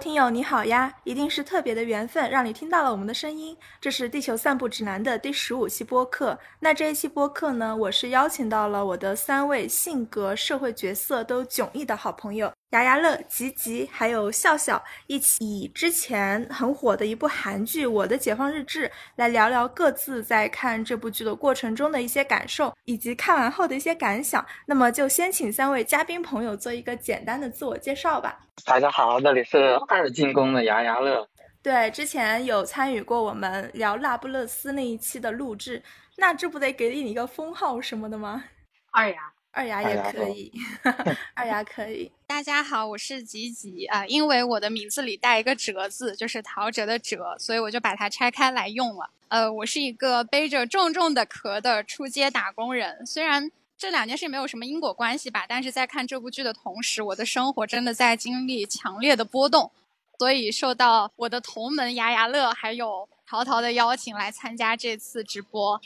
听友你好呀！一定是特别的缘分，让你听到了我们的声音。这是《地球散步指南》的第十五期播客。那这一期播客呢，我是邀请到了我的三位性格、社会角色都迥异的好朋友。牙牙乐、吉吉还有笑笑一起以之前很火的一部韩剧《我的解放日志》来聊聊各自在看这部剧的过程中的一些感受，以及看完后的一些感想。那么就先请三位嘉宾朋友做一个简单的自我介绍吧。大家好，这里是二进宫的牙牙乐。对，之前有参与过我们聊那不勒斯那一期的录制，那这不得给你一个封号什么的吗？二牙。二牙也可以，二牙可以。大家好，我是吉吉啊，因为我的名字里带一个“哲”字，就是陶喆的“哲”，所以我就把它拆开来用了。呃，我是一个背着重重的壳的出街打工人。虽然这两件事没有什么因果关系吧，但是在看这部剧的同时，我的生活真的在经历强烈的波动，所以受到我的同门牙牙乐还有陶陶的邀请来参加这次直播。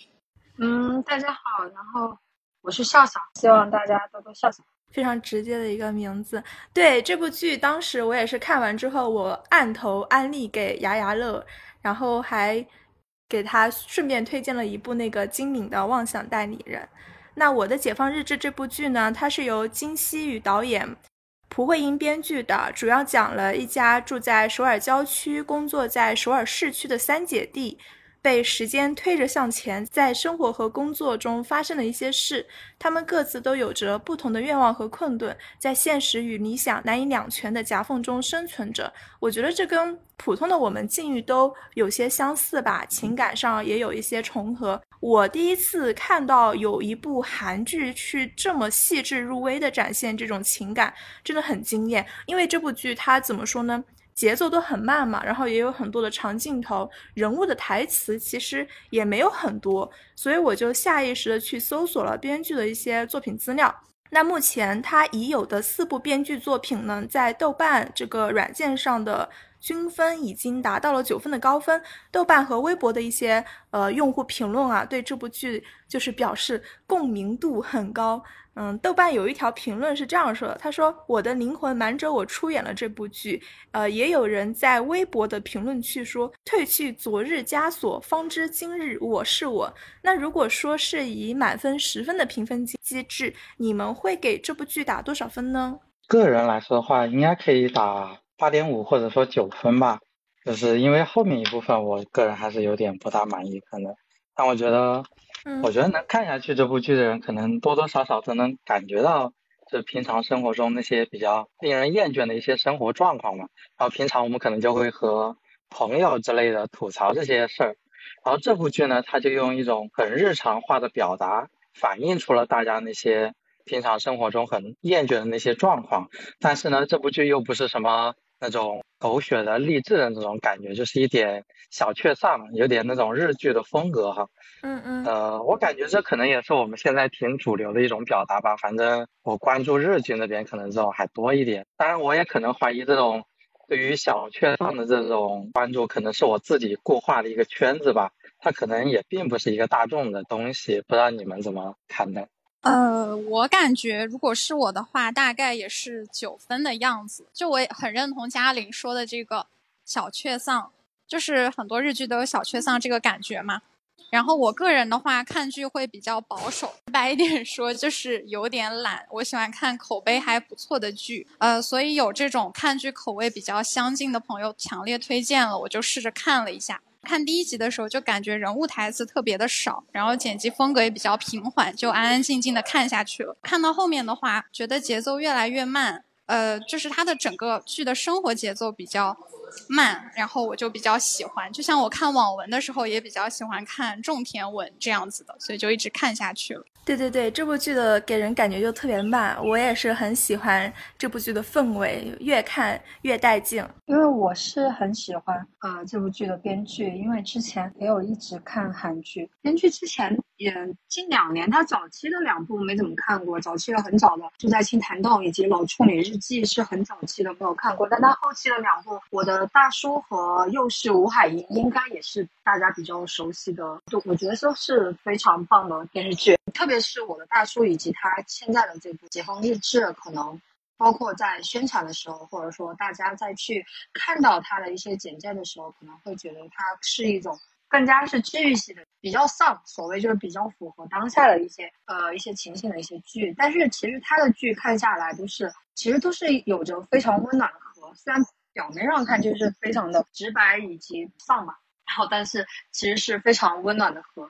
嗯，大家好，然后。我是笑笑，希望大家多多笑笑。非常直接的一个名字。对这部剧，当时我也是看完之后，我按头安利给牙牙乐，然后还给他顺便推荐了一部那个金敏的《妄想代理人》。那我的《解放日志》这部剧呢，它是由金希宇导演、蒲慧英编剧的，主要讲了一家住在首尔郊区、工作在首尔市区的三姐弟。被时间推着向前，在生活和工作中发生的一些事，他们各自都有着不同的愿望和困顿，在现实与理想难以两全的夹缝中生存着。我觉得这跟普通的我们境遇都有些相似吧，情感上也有一些重合。我第一次看到有一部韩剧去这么细致入微的展现这种情感，真的很惊艳。因为这部剧它怎么说呢？节奏都很慢嘛，然后也有很多的长镜头，人物的台词其实也没有很多，所以我就下意识的去搜索了编剧的一些作品资料。那目前他已有的四部编剧作品呢，在豆瓣这个软件上的均分已经达到了九分的高分。豆瓣和微博的一些呃用户评论啊，对这部剧就是表示共鸣度很高。嗯，豆瓣有一条评论是这样说的：“他说我的灵魂瞒着我出演了这部剧。”呃，也有人在微博的评论区说：“褪去昨日枷锁，方知今日我是我。”那如果说是以满分十分的评分机机制，你们会给这部剧打多少分呢？个人来说的话，应该可以打八点五或者说九分吧。就是因为后面一部分，我个人还是有点不大满意，可能。但我觉得。我觉得能看下去这部剧的人，可能多多少少都能感觉到，就平常生活中那些比较令人厌倦的一些生活状况嘛。然后平常我们可能就会和朋友之类的吐槽这些事儿，然后这部剧呢，它就用一种很日常化的表达，反映出了大家那些平常生活中很厌倦的那些状况。但是呢，这部剧又不是什么那种狗血的励志的那种感觉，就是一点小确丧，有点那种日剧的风格哈。嗯嗯，呃，我感觉这可能也是我们现在挺主流的一种表达吧。反正我关注日剧那边可能这种还多一点。当然，我也可能怀疑这种对于小确丧的这种关注，可能是我自己固化的一个圈子吧。它可能也并不是一个大众的东西，不知道你们怎么看待？呃，我感觉如果是我的话，大概也是九分的样子。就我也很认同嘉玲说的这个小确丧，就是很多日剧都有小确丧这个感觉嘛。然后我个人的话，看剧会比较保守，白一点说就是有点懒。我喜欢看口碑还不错的剧，呃，所以有这种看剧口味比较相近的朋友强烈推荐了，我就试着看了一下。看第一集的时候就感觉人物台词特别的少，然后剪辑风格也比较平缓，就安安静静的看下去了。看到后面的话，觉得节奏越来越慢，呃，就是它的整个剧的生活节奏比较。慢，然后我就比较喜欢，就像我看网文的时候，也比较喜欢看种田文这样子的，所以就一直看下去了。对对对，这部剧的给人感觉就特别慢，我也是很喜欢这部剧的氛围，越看越带劲。因为我是很喜欢啊这部剧的编剧，因为之前也有一直看韩剧，编剧之前也近两年他早期的两部没怎么看过，早期的很早的《住在青潭洞》以及《老处女日记》是很早期的没有看过，但他后期的两部《我的大叔》和《又是吴海英》应该也是大家比较熟悉的，都我觉得都是非常棒的电视剧，特别。是我的大叔以及他现在的这部《解放日志》，可能包括在宣传的时候，或者说大家再去看到他的一些简介的时候，可能会觉得他是一种更加是治愈系的，比较丧，所谓就是比较符合当下的一些呃一些情形的一些剧。但是其实他的剧看下来都是，其实都是有着非常温暖的核，虽然表面上看就是非常的直白以及丧嘛。然后，但是其实是非常温暖的和，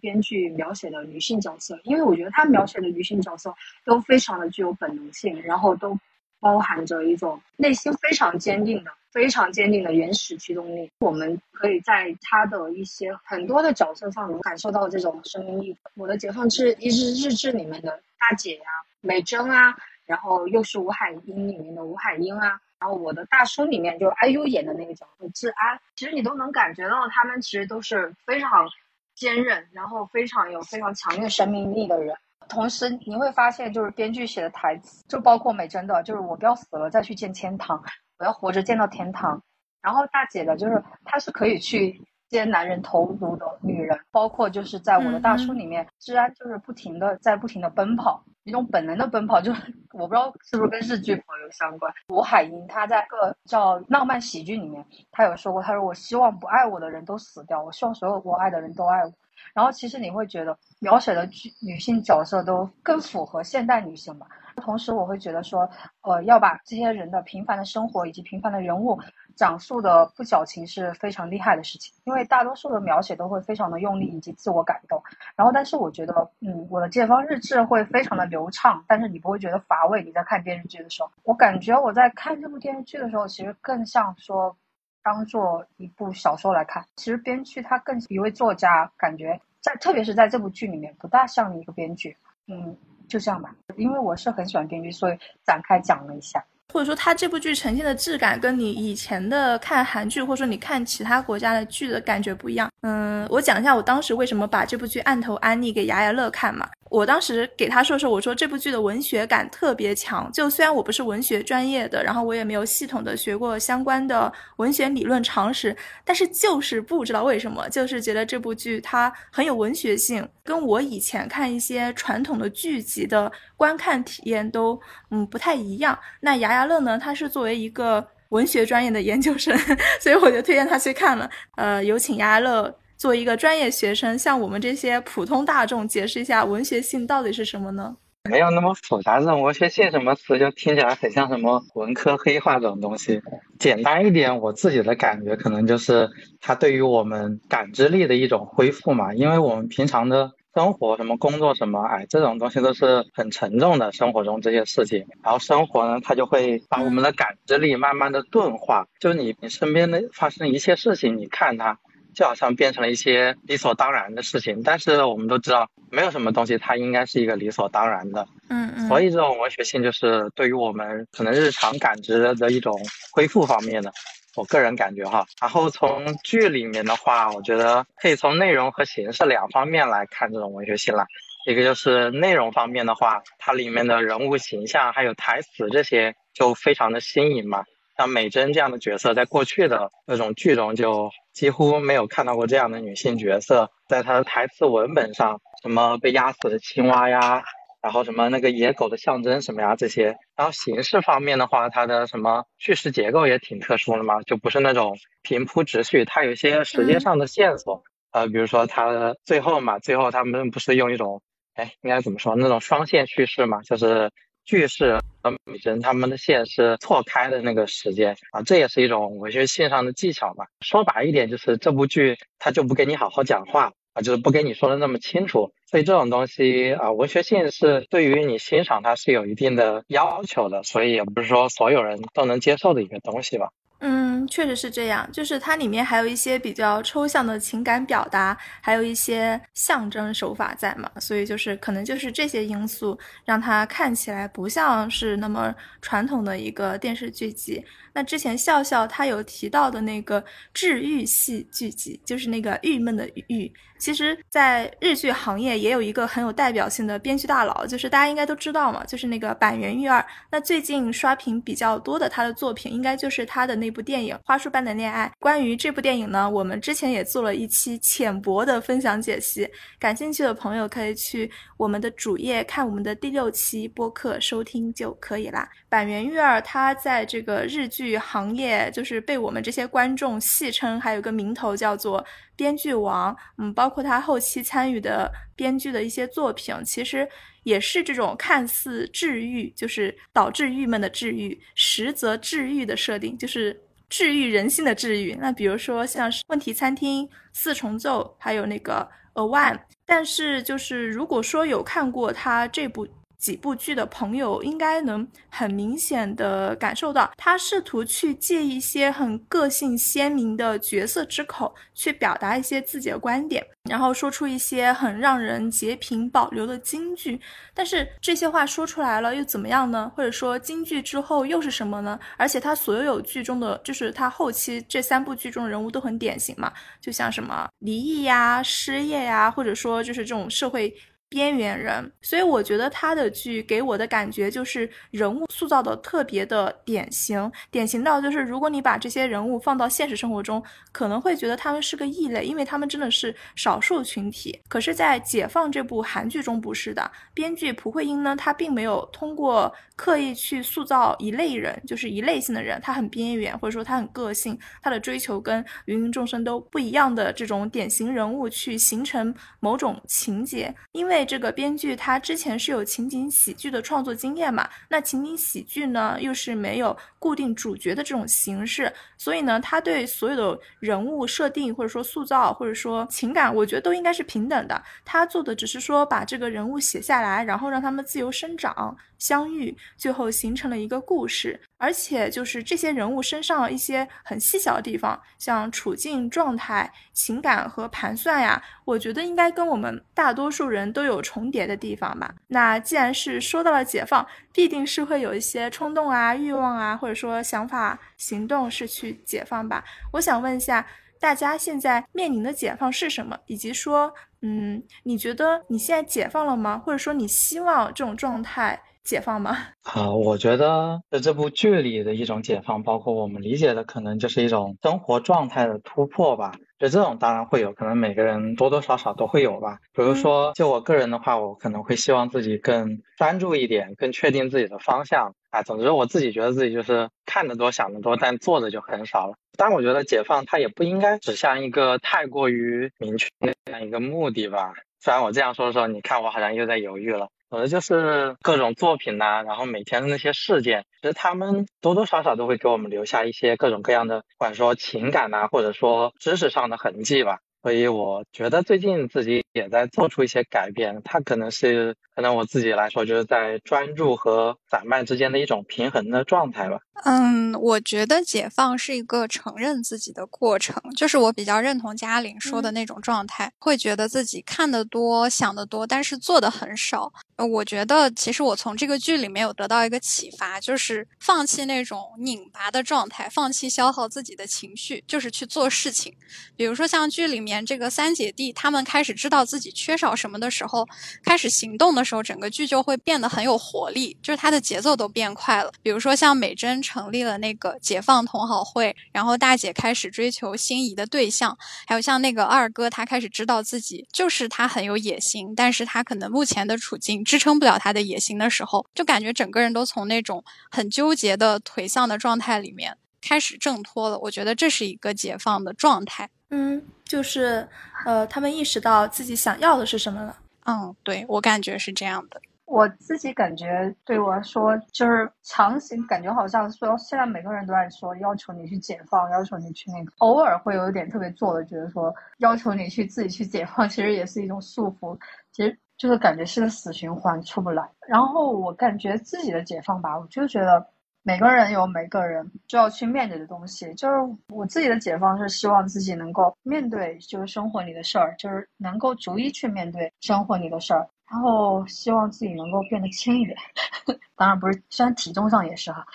编剧描写的女性角色，因为我觉得他描写的女性角色都非常的具有本能性，然后都包含着一种内心非常坚定的、非常坚定的原始驱动力。我们可以在他的一些很多的角色上能感受到这种生命力。我的解放日一日日志里面的大姐呀，美珍啊，然后又是吴海英里面的吴海英啊。然后我的大叔里面就 IU 演的那个角色治安，其实你都能感觉到他们其实都是非常坚韧，然后非常有非常强烈生命力的人。同时你会发现，就是编剧写的台词，就包括美珍的，就是我不要死了再去见天堂，我要活着见到天堂。然后大姐的，就是她是可以去接男人头颅的女人。包括就是在我的大叔里面，治安就是不停的在不停的奔跑。一种本能的奔跑，就是 我不知道是不是跟日剧朋友相关。吴海英她在个叫浪漫喜剧里面，她有说过，她说我希望不爱我的人都死掉，我希望所有我爱的人都爱我。然后其实你会觉得描写的女性角色都更符合现代女性吧。同时我会觉得说，呃，要把这些人的平凡的生活以及平凡的人物。讲述的不矫情是非常厉害的事情，因为大多数的描写都会非常的用力以及自我感动。然后，但是我觉得，嗯，我的解放日志会非常的流畅，但是你不会觉得乏味。你在看电视剧的时候，我感觉我在看这部电视剧的时候，其实更像说当做一部小说来看。其实编剧他更一位作家，感觉在特别是在这部剧里面不大像一个编剧。嗯，就这样吧。因为我是很喜欢编剧，所以展开讲了一下。或者说，它这部剧呈现的质感跟你以前的看韩剧，或者说你看其他国家的剧的感觉不一样。嗯，我讲一下我当时为什么把这部剧按头安利给牙牙乐看嘛。我当时给他说的时候，我说这部剧的文学感特别强。就虽然我不是文学专业的，然后我也没有系统的学过相关的文学理论常识，但是就是不知道为什么，就是觉得这部剧它很有文学性，跟我以前看一些传统的剧集的观看体验都嗯不太一样。那牙牙乐呢，他是作为一个文学专业的研究生，所以我就推荐他去看了。呃，有请牙牙乐。作为一个专业学生，向我们这些普通大众解释一下文学性到底是什么呢？没有那么复杂，这种文学性什么词就听起来很像什么文科黑话这种东西。简单一点，我自己的感觉可能就是它对于我们感知力的一种恢复嘛。因为我们平常的生活，什么工作什么，哎，这种东西都是很沉重的，生活中这些事情。然后生活呢，它就会把我们的感知力慢慢的钝化。就是你你身边的发生一切事情，你看它。就好像变成了一些理所当然的事情，但是我们都知道，没有什么东西它应该是一个理所当然的。嗯嗯。所以这种文学性就是对于我们可能日常感知的一种恢复方面的，我个人感觉哈。然后从剧里面的话，我觉得可以从内容和形式两方面来看这种文学性了。一个就是内容方面的话，它里面的人物形象还有台词这些就非常的新颖嘛。像美珍这样的角色，在过去的那种剧中就几乎没有看到过这样的女性角色。在她的台词文本上，什么被压死的青蛙呀，然后什么那个野狗的象征什么呀这些。然后形式方面的话，它的什么叙事结构也挺特殊的嘛，就不是那种平铺直叙，它有一些时间上的线索。呃，比如说它最后嘛，最后他们不是用一种，哎，应该怎么说？那种双线叙事嘛，就是。句式和美神他们的线是错开的那个时间啊，这也是一种文学性上的技巧吧。说白一点，就是这部剧他就不给你好好讲话啊，就是不跟你说的那么清楚。所以这种东西啊，文学性是对于你欣赏它是有一定的要求的，所以也不是说所有人都能接受的一个东西吧。嗯，确实是这样，就是它里面还有一些比较抽象的情感表达，还有一些象征手法在嘛，所以就是可能就是这些因素让它看起来不像是那么传统的一个电视剧集。那之前笑笑他有提到的那个治愈系剧集，就是那个郁闷的郁。其实，在日剧行业也有一个很有代表性的编剧大佬，就是大家应该都知道嘛，就是那个板垣育二。那最近刷屏比较多的他的作品，应该就是他的那部电影《花束般的恋爱》。关于这部电影呢，我们之前也做了一期浅薄的分享解析，感兴趣的朋友可以去我们的主页看我们的第六期播客收听就可以啦。板垣育儿他在这个日剧行业就是被我们这些观众戏称，还有个名头叫做。编剧王，嗯，包括他后期参与的编剧的一些作品，其实也是这种看似治愈，就是导致郁闷的治愈，实则治愈的设定，就是治愈人性的治愈。那比如说像是问题餐厅、四重奏，还有那个 A One。但是就是如果说有看过他这部。几部剧的朋友应该能很明显的感受到，他试图去借一些很个性鲜明的角色之口，去表达一些自己的观点，然后说出一些很让人截屏保留的金句。但是这些话说出来了又怎么样呢？或者说金句之后又是什么呢？而且他所有剧中的，就是他后期这三部剧中人物都很典型嘛，就像什么离异呀、失业呀，或者说就是这种社会。边缘人，所以我觉得他的剧给我的感觉就是人物塑造的特别的典型，典型到就是如果你把这些人物放到现实生活中，可能会觉得他们是个异类，因为他们真的是少数群体。可是，在《解放》这部韩剧中不是的，编剧朴慧英呢，他并没有通过刻意去塑造一类人，就是一类性的人，他很边缘，或者说他很个性，他的追求跟芸芸众生都不一样的这种典型人物去形成某种情节，因为。这个编剧他之前是有情景喜剧的创作经验嘛？那情景喜剧呢，又是没有固定主角的这种形式，所以呢，他对所有的人物设定或者说塑造或者说情感，我觉得都应该是平等的。他做的只是说把这个人物写下来，然后让他们自由生长。相遇，最后形成了一个故事，而且就是这些人物身上一些很细小的地方，像处境、状态、情感和盘算呀，我觉得应该跟我们大多数人都有重叠的地方吧。那既然是说到了解放，必定是会有一些冲动啊、欲望啊，或者说想法、行动是去解放吧。我想问一下大家，现在面临的解放是什么？以及说，嗯，你觉得你现在解放了吗？或者说你希望这种状态？解放吗？啊，我觉得在这部剧里的一种解放，包括我们理解的，可能就是一种生活状态的突破吧。就这种当然会有可能每个人多多少少都会有吧。比如说，就我个人的话，我可能会希望自己更专注一点，更确定自己的方向。啊，总之我自己觉得自己就是看得多、想得多，但做的就很少了。但我觉得解放它也不应该指向一个太过于明确的这样一个目的吧。虽然我这样说的时候，你看我好像又在犹豫了。可能就是各种作品呐，然后每天的那些事件，其实他们多多少少都会给我们留下一些各种各样的，不管说情感呐，或者说知识上的痕迹吧。所以我觉得最近自己也在做出一些改变，它可能是可能我自己来说就是在专注和散漫之间的一种平衡的状态吧。嗯，我觉得解放是一个承认自己的过程，就是我比较认同嘉玲说的那种状态，会觉得自己看得多、想得多，但是做的很少。我觉得其实我从这个剧里面有得到一个启发，就是放弃那种拧巴的状态，放弃消耗自己的情绪，就是去做事情。比如说像剧里面这个三姐弟，他们开始知道自己缺少什么的时候，开始行动的时候，整个剧就会变得很有活力，就是它的节奏都变快了。比如说像美珍成立了那个解放同好会，然后大姐开始追求心仪的对象，还有像那个二哥，他开始知道自己就是他很有野心，但是他可能目前的处境。支撑不了他的野心的时候，就感觉整个人都从那种很纠结的颓丧的状态里面开始挣脱了。我觉得这是一个解放的状态。嗯，就是，呃，他们意识到自己想要的是什么了。嗯，对我感觉是这样的。我自己感觉对我说，就是强行感觉好像说，现在每个人都在说要求你去解放，要求你去那个，偶尔会有一点特别做的，觉得说要求你去自己去解放，其实也是一种束缚。其实。就是感觉是个死循环，出不来。然后我感觉自己的解放吧，我就觉得每个人有每个人就要去面对的东西。就是我自己的解放是希望自己能够面对，就是生活里的事儿，就是能够逐一去面对生活里的事儿。然后希望自己能够变得轻一点。当然不是，虽然体重上也是哈。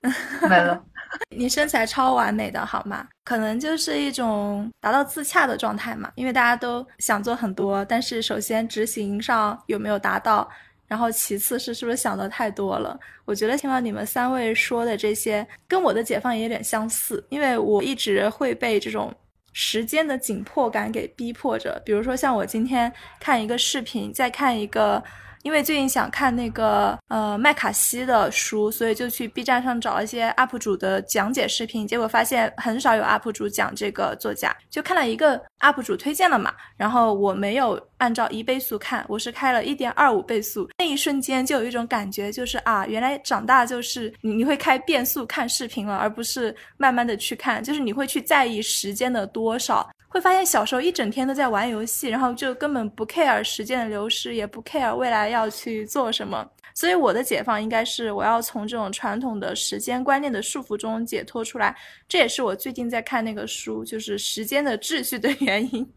没了。你身材超完美的好吗？可能就是一种达到自洽的状态嘛。因为大家都想做很多，但是首先执行上有没有达到，然后其次是是不是想的太多了？我觉得听到你们三位说的这些，跟我的解放也有点相似，因为我一直会被这种时间的紧迫感给逼迫着。比如说像我今天看一个视频，再看一个。因为最近想看那个呃麦卡锡的书，所以就去 B 站上找一些 UP 主的讲解视频，结果发现很少有 UP 主讲这个作家，就看了一个 UP 主推荐了嘛，然后我没有按照一倍速看，我是开了一点二五倍速，那一瞬间就有一种感觉，就是啊，原来长大就是你你会开变速看视频了，而不是慢慢的去看，就是你会去在意时间的多少。会发现小时候一整天都在玩游戏，然后就根本不 care 时间的流失，也不 care 未来要要去做什么。所以我的解放应该是我要从这种传统的时间观念的束缚中解脱出来。这也是我最近在看那个书，就是时间的秩序的 原因。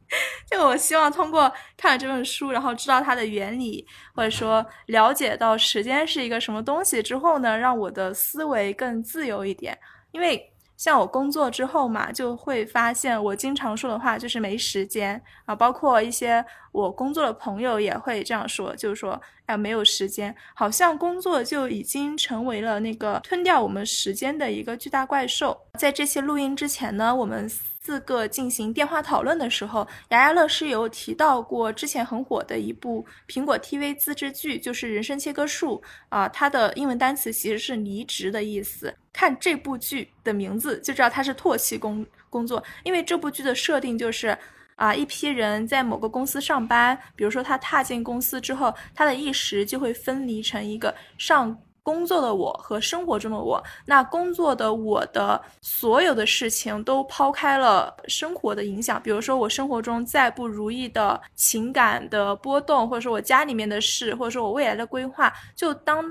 就我希望通过看了这本书，然后知道它的原理，或者说了解到时间是一个什么东西之后呢，让我的思维更自由一点，因为。像我工作之后嘛，就会发现我经常说的话就是没时间啊，包括一些我工作的朋友也会这样说，就是说哎没有时间，好像工作就已经成为了那个吞掉我们时间的一个巨大怪兽。在这些录音之前呢，我们。四个进行电话讨论的时候，牙牙乐是有提到过之前很火的一部苹果 TV 自制剧，就是《人生切割术》啊，它的英文单词其实是离职的意思。看这部剧的名字就知道它是唾弃工工作，因为这部剧的设定就是啊，一批人在某个公司上班，比如说他踏进公司之后，他的意识就会分离成一个上。工作的我和生活中的我，那工作的我的所有的事情都抛开了生活的影响，比如说我生活中再不如意的情感的波动，或者说我家里面的事，或者说我未来的规划，就当。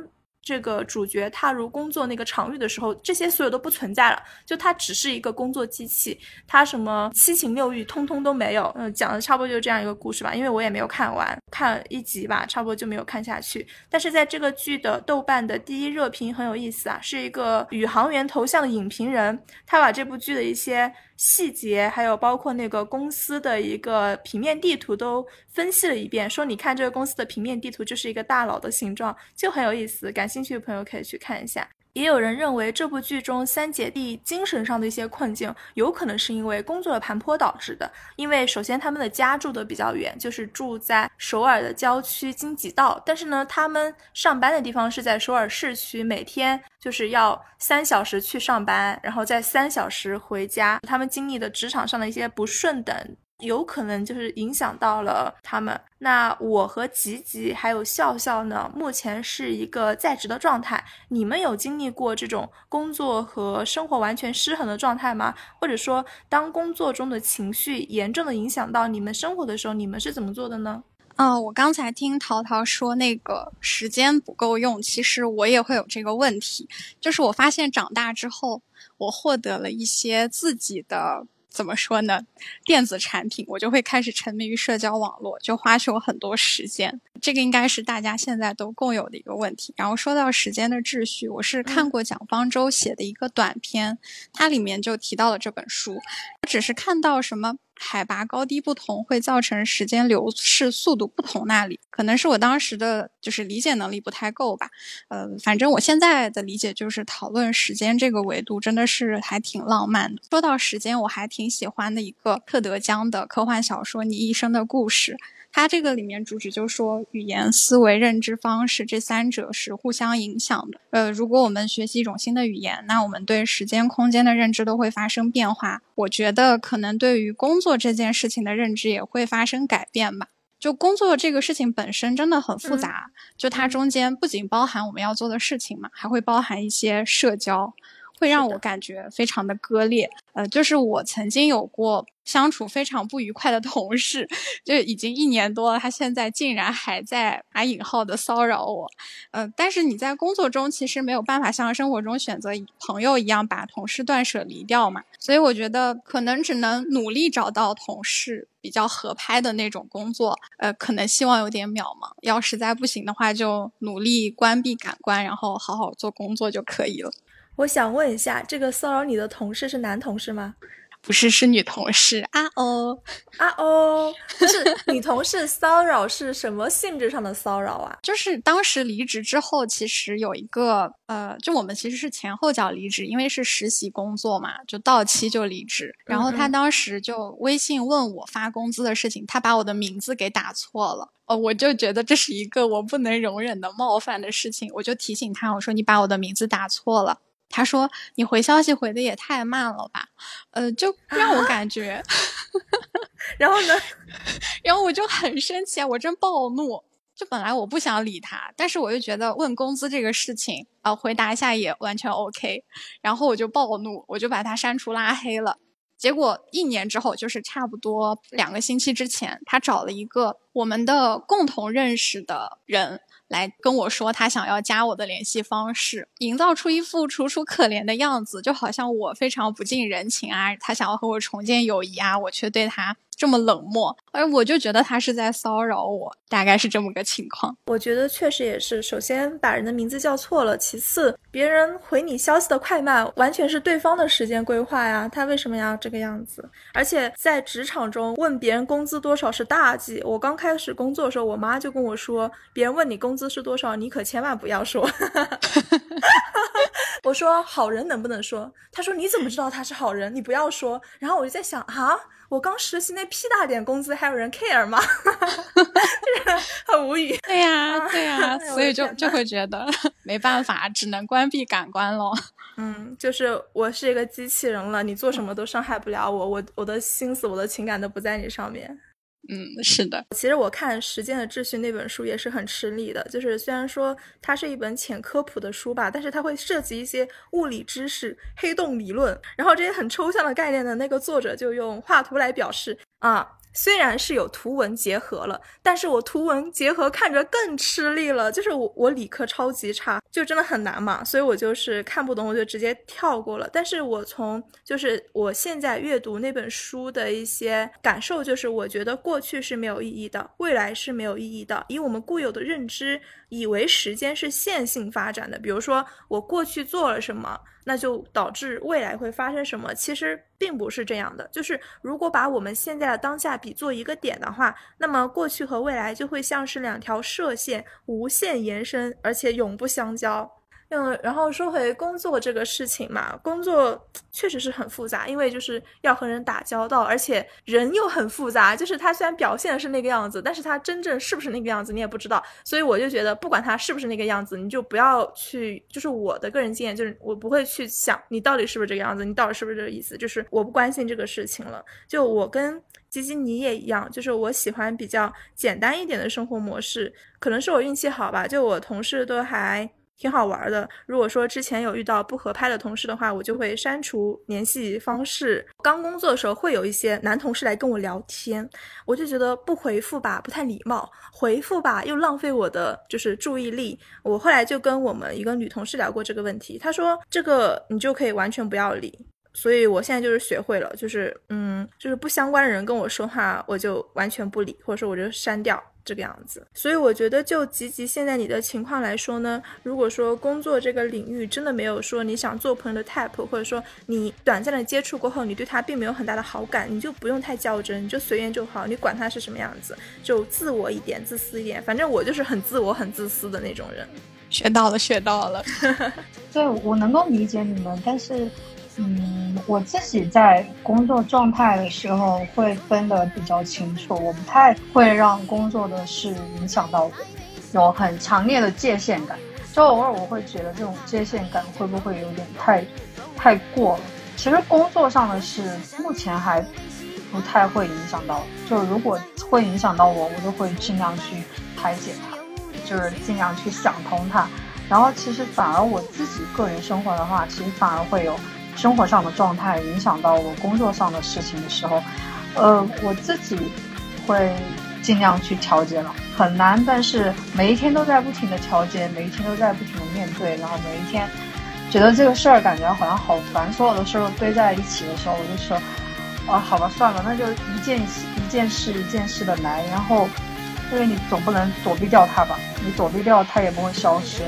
这个主角踏入工作那个场域的时候，这些所有都不存在了，就他只是一个工作机器，他什么七情六欲通通都没有。嗯，讲的差不多就是这样一个故事吧，因为我也没有看完，看一集吧，差不多就没有看下去。但是在这个剧的豆瓣的第一热评很有意思啊，是一个宇航员头像的影评人，他把这部剧的一些。细节还有包括那个公司的一个平面地图都分析了一遍，说你看这个公司的平面地图就是一个大佬的形状，就很有意思。感兴趣的朋友可以去看一下。也有人认为这部剧中三姐弟精神上的一些困境，有可能是因为工作的盘坡导致的。因为首先他们的家住的比较远，就是住在首尔的郊区京畿道，但是呢，他们上班的地方是在首尔市区，每天就是要三小时去上班，然后再三小时回家。他们经历的职场上的一些不顺等。有可能就是影响到了他们。那我和吉吉还有笑笑呢，目前是一个在职的状态。你们有经历过这种工作和生活完全失衡的状态吗？或者说，当工作中的情绪严重的影响到你们生活的时候，你们是怎么做的呢？哦，我刚才听淘淘说那个时间不够用，其实我也会有这个问题。就是我发现长大之后，我获得了一些自己的。怎么说呢？电子产品，我就会开始沉迷于社交网络，就花去我很多时间。这个应该是大家现在都共有的一个问题。然后说到时间的秩序，我是看过蒋方舟写的一个短篇，它里面就提到了这本书。我只是看到什么。海拔高低不同会造成时间流逝速度不同，那里可能是我当时的就是理解能力不太够吧。呃，反正我现在的理解就是讨论时间这个维度真的是还挺浪漫的。说到时间，我还挺喜欢的一个特德·江的科幻小说《你一生的故事》。它这个里面主旨就说，语言、思维、认知方式这三者是互相影响的。呃，如果我们学习一种新的语言，那我们对时间、空间的认知都会发生变化。我觉得可能对于工作这件事情的认知也会发生改变吧。就工作这个事情本身真的很复杂，就它中间不仅包含我们要做的事情嘛，还会包含一些社交。会让我感觉非常的割裂，呃，就是我曾经有过相处非常不愉快的同事，就已经一年多了，他现在竟然还在打引号的骚扰我，呃，但是你在工作中其实没有办法像生活中选择朋友一样把同事断舍离掉嘛，所以我觉得可能只能努力找到同事比较合拍的那种工作，呃，可能希望有点渺茫，要实在不行的话就努力关闭感官，然后好好做工作就可以了。我想问一下，这个骚扰你的同事是男同事吗？不是，是女同事啊哦啊哦，不是女同事骚扰是什么性质上的骚扰啊？就是当时离职之后，其实有一个呃，就我们其实是前后脚离职，因为是实习工作嘛，就到期就离职。然后他当时就微信问我发工资的事情，他把我的名字给打错了。哦，我就觉得这是一个我不能容忍的冒犯的事情，我就提醒他，我说你把我的名字打错了。他说：“你回消息回的也太慢了吧，呃，就让我 感觉。”然后呢？然后我就很生气啊！我真暴怒。就本来我不想理他，但是我又觉得问工资这个事情啊，回答一下也完全 OK。然后我就暴怒，我就把他删除拉黑了。结果一年之后，就是差不多两个星期之前，他找了一个我们的共同认识的人。来跟我说他想要加我的联系方式，营造出一副楚楚可怜的样子，就好像我非常不近人情啊，他想要和我重建友谊啊，我却对他。这么冷漠，而我就觉得他是在骚扰我，大概是这么个情况。我觉得确实也是，首先把人的名字叫错了，其次别人回你消息的快慢完全是对方的时间规划呀，他为什么要这个样子？而且在职场中问别人工资多少是大忌。我刚开始工作的时候，我妈就跟我说，别人问你工资是多少，你可千万不要说。我说好人能不能说？他说你怎么知道他是好人？你不要说。然后我就在想啊。我刚实习那屁大点工资，还有人 care 吗？就 是很无语。对呀，对呀，所以就就会觉得没办法，只能关闭感官了。嗯，就是我是一个机器人了，你做什么都伤害不了我，我我的心思、我的情感都不在你上面。嗯，是的。其实我看《时间的秩序》那本书也是很吃力的，就是虽然说它是一本浅科普的书吧，但是它会涉及一些物理知识、黑洞理论，然后这些很抽象的概念呢那个作者就用画图来表示啊。虽然是有图文结合了，但是我图文结合看着更吃力了。就是我我理科超级差，就真的很难嘛，所以我就是看不懂，我就直接跳过了。但是我从就是我现在阅读那本书的一些感受，就是我觉得过去是没有意义的，未来是没有意义的。以我们固有的认知，以为时间是线性发展的，比如说我过去做了什么。那就导致未来会发生什么？其实并不是这样的。就是如果把我们现在的当下比作一个点的话，那么过去和未来就会像是两条射线，无限延伸，而且永不相交。嗯，然后说回工作这个事情嘛，工作确实是很复杂，因为就是要和人打交道，而且人又很复杂，就是他虽然表现的是那个样子，但是他真正是不是那个样子你也不知道，所以我就觉得不管他是不是那个样子，你就不要去，就是我的个人经验就是我不会去想你到底是不是这个样子，你到底是不是这个意思，就是我不关心这个事情了。就我跟吉吉你也一样，就是我喜欢比较简单一点的生活模式，可能是我运气好吧，就我同事都还。挺好玩的。如果说之前有遇到不合拍的同事的话，我就会删除联系方式。刚工作的时候会有一些男同事来跟我聊天，我就觉得不回复吧不太礼貌，回复吧又浪费我的就是注意力。我后来就跟我们一个女同事聊过这个问题，她说这个你就可以完全不要理。所以我现在就是学会了，就是嗯，就是不相关的人跟我说话，我就完全不理，或者说我就删掉。这个样子，所以我觉得就吉吉现在你的情况来说呢，如果说工作这个领域真的没有说你想做朋友的 type，或者说你短暂的接触过后，你对他并没有很大的好感，你就不用太较真，你就随缘就好，你管他是什么样子，就自我一点，自私一点。反正我就是很自我、很自私的那种人。学到了，学到了。对，我能够理解你们，但是。嗯，我自己在工作状态的时候会分得比较清楚，我不太会让工作的事影响到我，有很强烈的界限感。就偶尔我会觉得这种界限感会不会有点太，太过了？其实工作上的事目前还不太会影响到，就如果会影响到我，我就会尽量去排解它，就是尽量去想通它。然后其实反而我自己个人生活的话，其实反而会有。生活上的状态影响到我工作上的事情的时候，呃，我自己会尽量去调节了，很难，但是每一天都在不停的调节，每一天都在不停的面对，然后每一天觉得这个事儿感觉好像好烦，所有的事儿堆在一起的时候，我就说，啊，好吧，算了，那就一件一件事一件事的来，然后，因为你总不能躲避掉它吧，你躲避掉它也不会消失。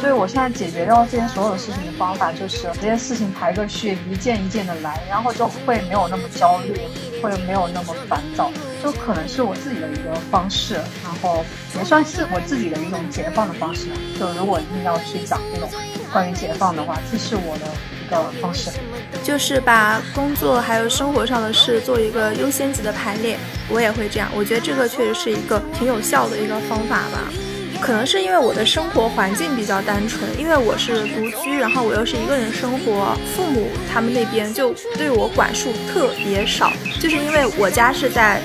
所以我现在解决掉这些所有事情的方法，就是这些事情排个序，一件一件的来，然后就会没有那么焦虑，会没有那么烦躁，就可能是我自己的一个方式，然后也算是我自己的一种解放的方式。就如果一定要去讲这种关于解放的话，这是我的一个方式，就是把工作还有生活上的事做一个优先级的排列。我也会这样，我觉得这个确实是一个挺有效的一个方法吧。可能是因为我的生活环境比较单纯，因为我是独居，然后我又是一个人生活，父母他们那边就对我管束特别少。就是因为我家是在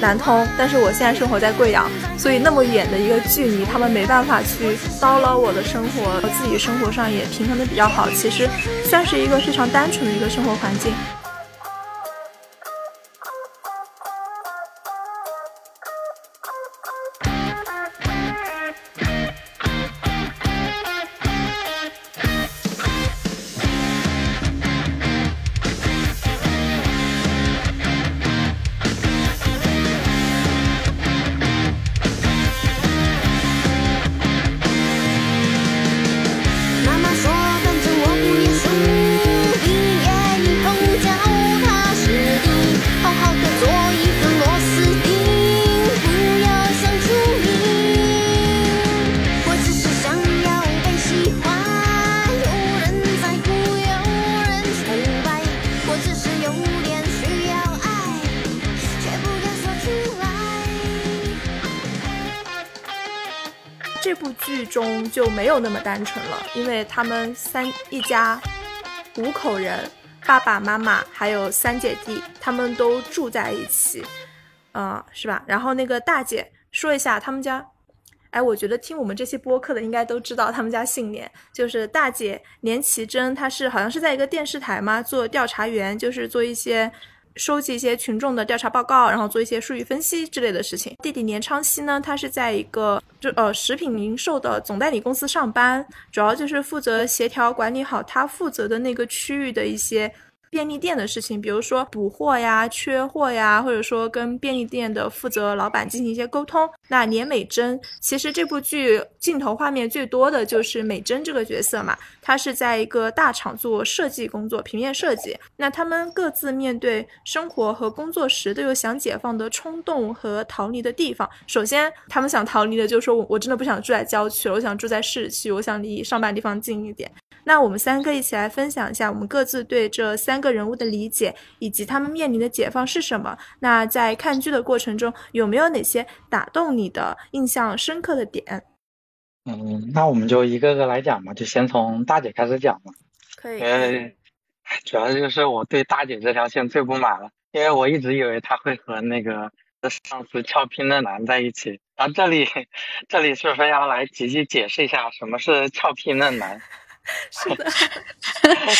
南通，但是我现在生活在贵阳，所以那么远的一个距离，他们没办法去叨唠我的生活，我自己生活上也平衡的比较好。其实算是一个非常单纯的一个生活环境。有那么单纯了，因为他们三一家五口人，爸爸妈妈还有三姐弟，他们都住在一起，嗯，是吧？然后那个大姐说一下他们家，哎，我觉得听我们这些播客的应该都知道他们家姓连，就是大姐连其珍，她是好像是在一个电视台嘛做调查员，就是做一些。收集一些群众的调查报告，然后做一些数据分析之类的事情。弟弟年昌熙呢，他是在一个就呃食品零售的总代理公司上班，主要就是负责协调管理好他负责的那个区域的一些。便利店的事情，比如说补货呀、缺货呀，或者说跟便利店的负责老板进行一些沟通。那连美珍，其实这部剧镜头画面最多的就是美珍这个角色嘛，她是在一个大厂做设计工作，平面设计。那他们各自面对生活和工作时都有想解放的冲动和逃离的地方。首先，他们想逃离的就是说我我真的不想住在郊区了，我想住在市区，我想离上班地方近一点。那我们三个一起来分享一下我们各自对这三个人物的理解，以及他们面临的解放是什么。那在看剧的过程中，有没有哪些打动你的、印象深刻的点？嗯，那我们就一个个来讲吧，就先从大姐开始讲吧。可以。主要就是我对大姐这条线最不满了，因为我一直以为她会和那个上司俏皮嫩男在一起。然后这里，这里是不是要来吉吉解释一下什么是俏皮嫩男？是的，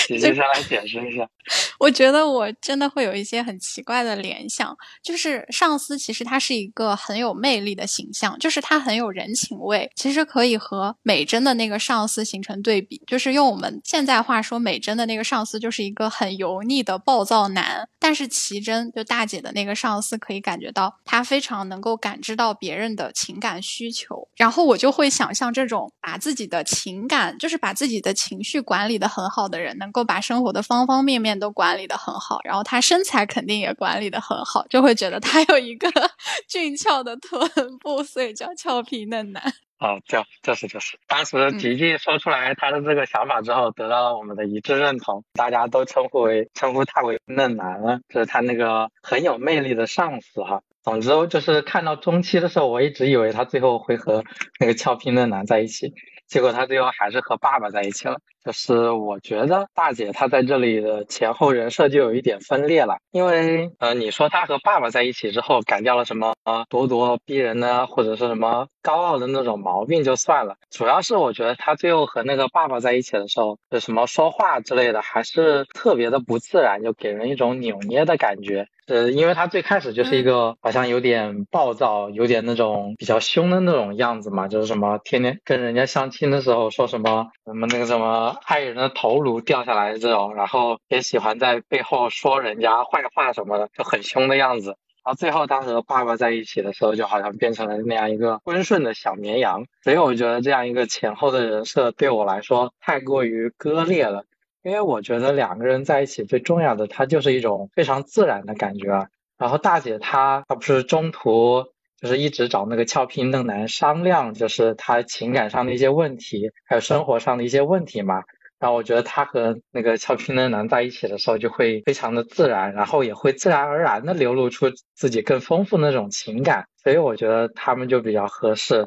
姐姐先来解释一下。我觉得我真的会有一些很奇怪的联想，就是上司其实他是一个很有魅力的形象，就是他很有人情味，其实可以和美珍的那个上司形成对比。就是用我们现在话说，美珍的那个上司就是一个很油腻的暴躁男，但是奇珍就大姐的那个上司可以感觉到他非常能够感知到别人的情感需求，然后我就会想象这种把自己的情感，就是把自己的。情绪管理的很好的人，能够把生活的方方面面都管理的很好，然后他身材肯定也管理的很好，就会觉得他有一个 俊俏的臀部，所以叫俏皮嫩男。哦，这就是就是，当时吉吉说出来他的这个想法之后，得到了我们的一致认同，大家都称呼为称呼他为嫩男了，就是他那个很有魅力的上司哈。总之就是看到中期的时候，我一直以为他最后会和那个俏皮嫩男在一起。结果他最后还是和爸爸在一起了。就是我觉得大姐她在这里的前后人设就有一点分裂了，因为呃，你说她和爸爸在一起之后改掉了什么咄咄逼人呢，或者是什么高傲的那种毛病就算了，主要是我觉得她最后和那个爸爸在一起的时候，就什么说话之类的还是特别的不自然，就给人一种扭捏的感觉。呃，因为他最开始就是一个好像有点暴躁，有点那种比较凶的那种样子嘛，就是什么天天跟人家相亲的时候说什么什么那个什么害人的头颅掉下来这种，然后也喜欢在背后说人家坏话什么的，就很凶的样子。然后最后他和爸爸在一起的时候，就好像变成了那样一个温顺的小绵羊。所以我觉得这样一个前后的人设对我来说太过于割裂了。因为我觉得两个人在一起最重要的，它就是一种非常自然的感觉啊。然后大姐她她不是中途就是一直找那个俏皮嫩男商量，就是他情感上的一些问题，还有生活上的一些问题嘛。然后我觉得他和那个俏皮嫩男在一起的时候，就会非常的自然，然后也会自然而然的流露出自己更丰富那种情感。所以我觉得他们就比较合适。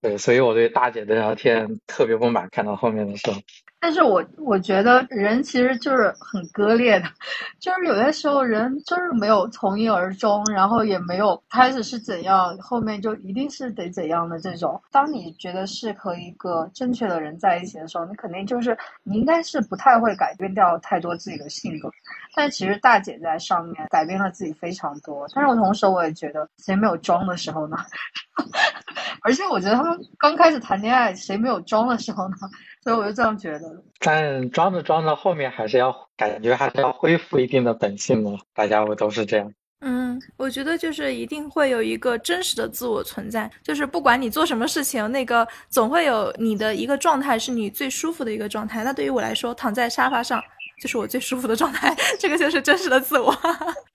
对，所以我对大姐的聊天特别不满，看到后面的时候。但是我我觉得人其实就是很割裂的，就是有些时候人就是没有从一而终，然后也没有开始是怎样，后面就一定是得怎样的这种。当你觉得是和一个正确的人在一起的时候，你肯定就是你应该是不太会改变掉太多自己的性格。但其实大姐在上面改变了自己非常多，但是我同时我也觉得谁没有装的时候呢？而且我觉得他们刚开始谈恋爱，谁没有装的时候呢？所以我就这样觉得，但装着装着，后面还是要感觉还是要恢复一定的本性的。大家不都是这样？嗯，我觉得就是一定会有一个真实的自我存在，就是不管你做什么事情，那个总会有你的一个状态是你最舒服的一个状态。那对于我来说，躺在沙发上。就是我最舒服的状态，这个就是真实的自我。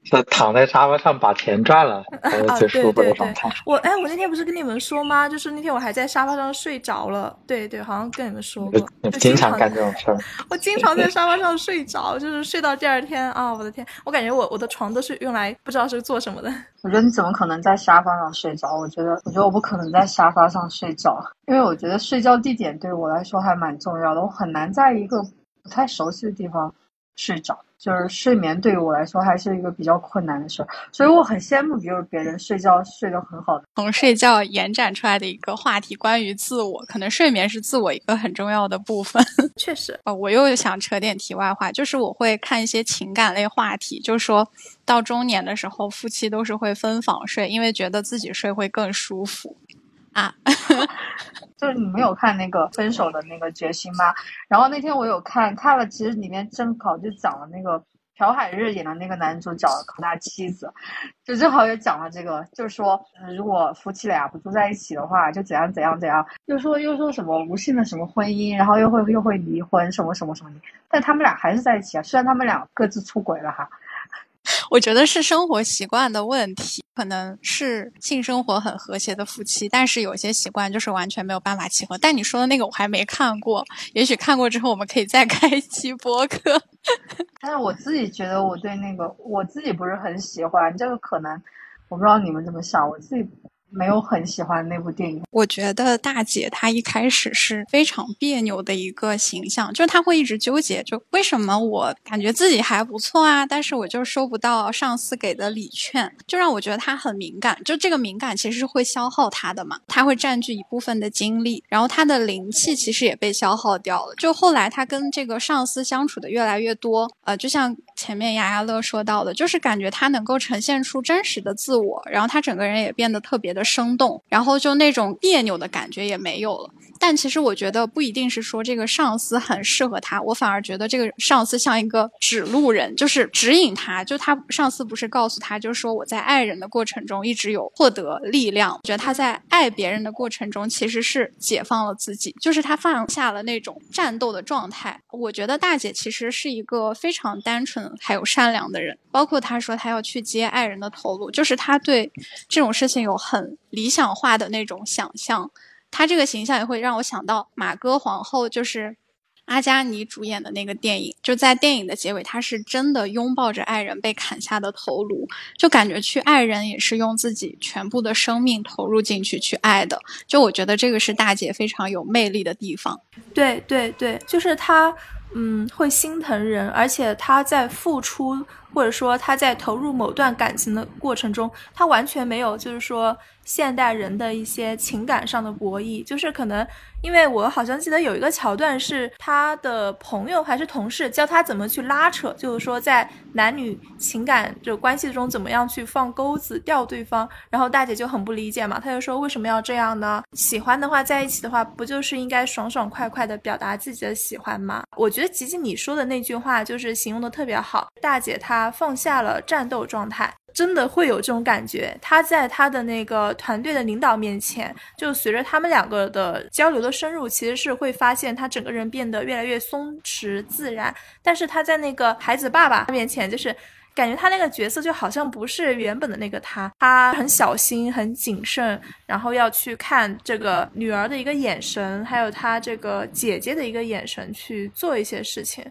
是躺在沙发上把钱赚了，才是最舒服的状态。我哎，我那天不是跟你们说吗？就是那天我还在沙发上睡着了。对对，好像跟你们说过。经常干这种事儿。我经常在沙发上睡着，就是睡到第二天啊！我的天，我感觉我我的床都是用来不知道是做什么的。我觉得你怎么可能在沙发上睡着？我觉得，我觉得我不可能在沙发上睡着，因为我觉得睡觉地点对我来说还蛮重要的。我很难在一个不太熟悉的地方。睡着就是睡眠，对于我来说还是一个比较困难的事儿，所以我很羡慕，比如别人睡觉睡得很好的。从睡觉延展出来的一个话题，关于自我，可能睡眠是自我一个很重要的部分。确实，哦，我又想扯点题外话，就是我会看一些情感类话题，就说到中年的时候，夫妻都是会分房睡，因为觉得自己睡会更舒服。啊，就是你没有看那个分手的那个决心吗？然后那天我有看，看了，其实里面正好就讲了那个朴海日演的那个男主角和他妻子，就正好也讲了这个，就是说如果夫妻俩不住在一起的话，就怎样怎样怎样，又说又说什么无性的什么婚姻，然后又会又会离婚什么什么什么，但他们俩还是在一起啊，虽然他们俩各自出轨了哈。我觉得是生活习惯的问题，可能是性生活很和谐的夫妻，但是有些习惯就是完全没有办法契合。但你说的那个我还没看过，也许看过之后我们可以再开一期播客。但是我自己觉得我对那个我自己不是很喜欢，这个可能我不知道你们怎么想，我自己。没有很喜欢那部电影。我觉得大姐她一开始是非常别扭的一个形象，就是她会一直纠结，就为什么我感觉自己还不错啊，但是我就收不到上司给的礼券，就让我觉得她很敏感。就这个敏感其实是会消耗她的嘛，她会占据一部分的精力，然后她的灵气其实也被消耗掉了。就后来她跟这个上司相处的越来越多，呃，就像前面牙牙乐说到的，就是感觉她能够呈现出真实的自我，然后她整个人也变得特别的。生动，然后就那种别扭的感觉也没有了。但其实我觉得不一定是说这个上司很适合他，我反而觉得这个上司像一个指路人，就是指引他。就他上司不是告诉他，就是说我在爱人的过程中一直有获得力量。觉得他在爱别人的过程中其实是解放了自己，就是他放下了那种战斗的状态。我觉得大姐其实是一个非常单纯还有善良的人，包括他说他要去接爱人的头颅，就是他对这种事情有很理想化的那种想象。他这个形象也会让我想到马哥皇后，就是阿加尼主演的那个电影。就在电影的结尾，他是真的拥抱着爱人被砍下的头颅，就感觉去爱人也是用自己全部的生命投入进去去爱的。就我觉得这个是大姐非常有魅力的地方。对对对，就是她，嗯，会心疼人，而且她在付出，或者说她在投入某段感情的过程中，她完全没有就是说。现代人的一些情感上的博弈，就是可能，因为我好像记得有一个桥段是他的朋友还是同事教他怎么去拉扯，就是说在男女情感就关系中怎么样去放钩子钓对方，然后大姐就很不理解嘛，她就说为什么要这样呢？喜欢的话在一起的话，不就是应该爽爽快快的表达自己的喜欢吗？我觉得吉吉你说的那句话就是形容的特别好，大姐她放下了战斗状态。真的会有这种感觉。他在他的那个团队的领导面前，就随着他们两个的交流的深入，其实是会发现他整个人变得越来越松弛自然。但是他在那个孩子爸爸面前，就是感觉他那个角色就好像不是原本的那个他，他很小心、很谨慎，然后要去看这个女儿的一个眼神，还有他这个姐姐的一个眼神去做一些事情。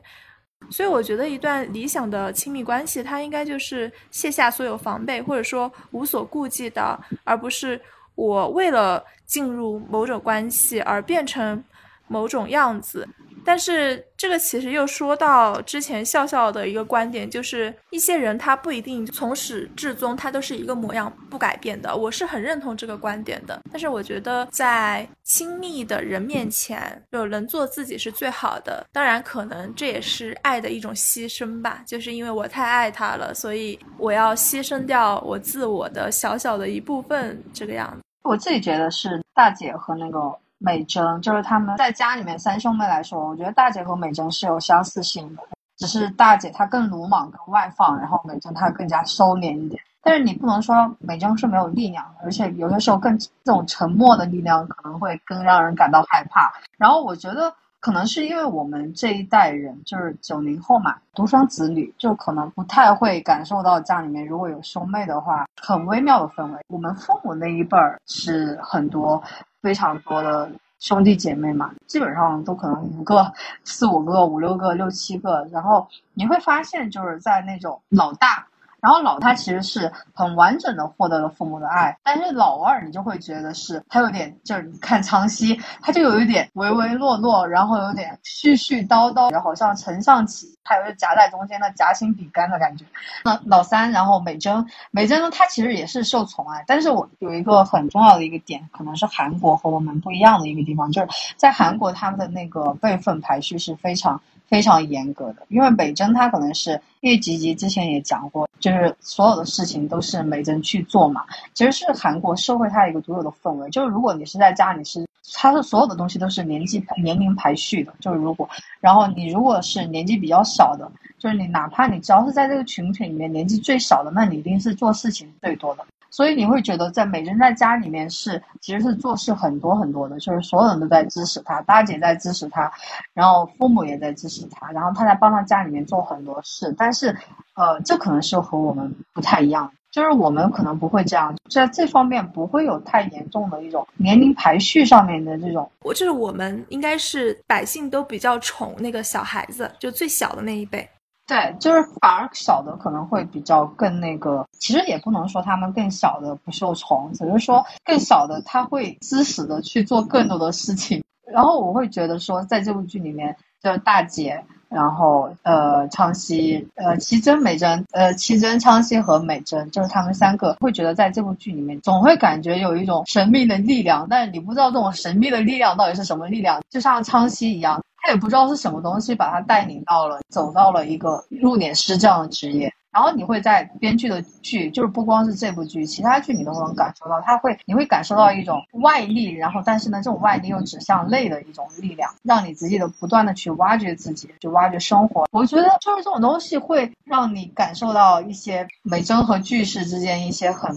所以我觉得，一段理想的亲密关系，它应该就是卸下所有防备，或者说无所顾忌的，而不是我为了进入某种关系而变成某种样子。但是这个其实又说到之前笑笑的一个观点，就是一些人他不一定从始至终他都是一个模样不改变的。我是很认同这个观点的。但是我觉得在亲密的人面前，就能做自己是最好的。当然，可能这也是爱的一种牺牲吧。就是因为我太爱他了，所以我要牺牲掉我自我的小小的一部分，这个样子。我自己觉得是大姐和那个。美珍就是他们在家里面三兄妹来说，我觉得大姐和美珍是有相似性的，只是大姐她更鲁莽、更外放，然后美珍她更加收敛一点。但是你不能说美珍是没有力量，而且有些时候更这种沉默的力量可能会更让人感到害怕。然后我觉得可能是因为我们这一代人就是九零后嘛，独生子女就可能不太会感受到家里面如果有兄妹的话很微妙的氛围。我们父母那一辈儿是很多。非常多的兄弟姐妹嘛，基本上都可能五个、四五个、五六个、六七个，然后你会发现，就是在那种老大。然后老他其实是很完整的获得了父母的爱，但是老二你就会觉得是他有点就是你看昌熙，他就有一点唯唯诺诺，然后有点絮絮叨叨，然后好像承上启，还有夹在中间的夹心饼干的感觉。那老三，然后美珍，美珍呢，她其实也是受宠爱，但是我有一个很重要的一个点，可能是韩国和我们不一样的一个地方，就是在韩国他们的那个辈分排序是非常。非常严格的，因为美珍她可能是因为吉吉之前也讲过，就是所有的事情都是美珍去做嘛。其实是韩国社会它一个独有的氛围，就是如果你是在家里是，它的所有的东西都是年纪年龄排序的，就是如果，然后你如果是年纪比较小的，就是你哪怕你只要是在这个群体里面年纪最小的，那你一定是做事情最多的。所以你会觉得，在美珍在家里面是其实是做事很多很多的，就是所有人都在支持她，大姐在支持她，然后父母也在支持她，然后她在帮她家里面做很多事。但是，呃，这可能是和我们不太一样，就是我们可能不会这样，在这方面不会有太严重的一种年龄排序上面的这种。我就是我们应该是百姓都比较宠那个小孩子，就最小的那一辈。对，就是反而小的可能会比较更那个，其实也不能说他们更小的不受宠，只是说更小的他会知识的去做更多的事情。然后我会觉得说，在这部剧里面，就是大姐，然后呃，昌熙，呃，齐真、美珍，呃，齐真、昌熙和美珍，就是他们三个，会觉得在这部剧里面，总会感觉有一种神秘的力量，但是你不知道这种神秘的力量到底是什么力量，就像昌熙一样。他也不知道是什么东西把他带领到了，走到了一个入殓师这样的职业。然后你会在编剧的剧，就是不光是这部剧，其他剧你都能感受到，他会，你会感受到一种外力，然后但是呢，这种外力又指向内的一种力量，让你自己的不断的去挖掘自己，去挖掘生活。我觉得就是这种东西会让你感受到一些美珍和巨士之间一些很。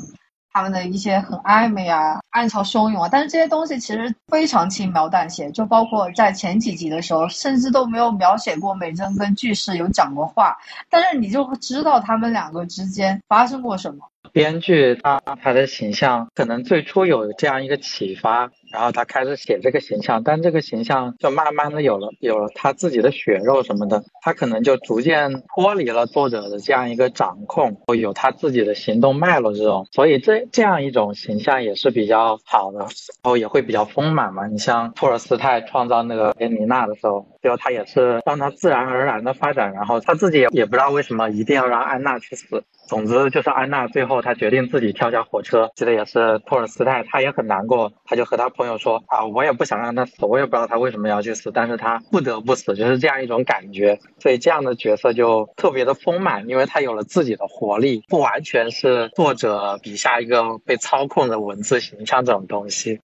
他们的一些很暧昧啊、暗潮汹涌啊，但是这些东西其实非常轻描淡写，就包括在前几集的时候，甚至都没有描写过美珍跟巨石有讲过话，但是你就会知道他们两个之间发生过什么。编剧他他的形象可能最初有这样一个启发。然后他开始写这个形象，但这个形象就慢慢的有了有了他自己的血肉什么的，他可能就逐渐脱离了作者的这样一个掌控，有他自己的行动脉络这种，所以这这样一种形象也是比较好的，然后也会比较丰满嘛。你像托尔斯泰创造那个列尼娜的时候，最后他也是让他自然而然的发展，然后他自己也不知道为什么一定要让安娜去死。总之就是安娜最后她决定自己跳下火车，记得也是托尔斯泰，他也很难过，他就和他朋友说啊，我也不想让他死，我也不知道他为什么要去死，但是他不得不死，就是这样一种感觉。所以这样的角色就特别的丰满，因为他有了自己的活力，不完全是作者笔下一个被操控的文字形象这种东西。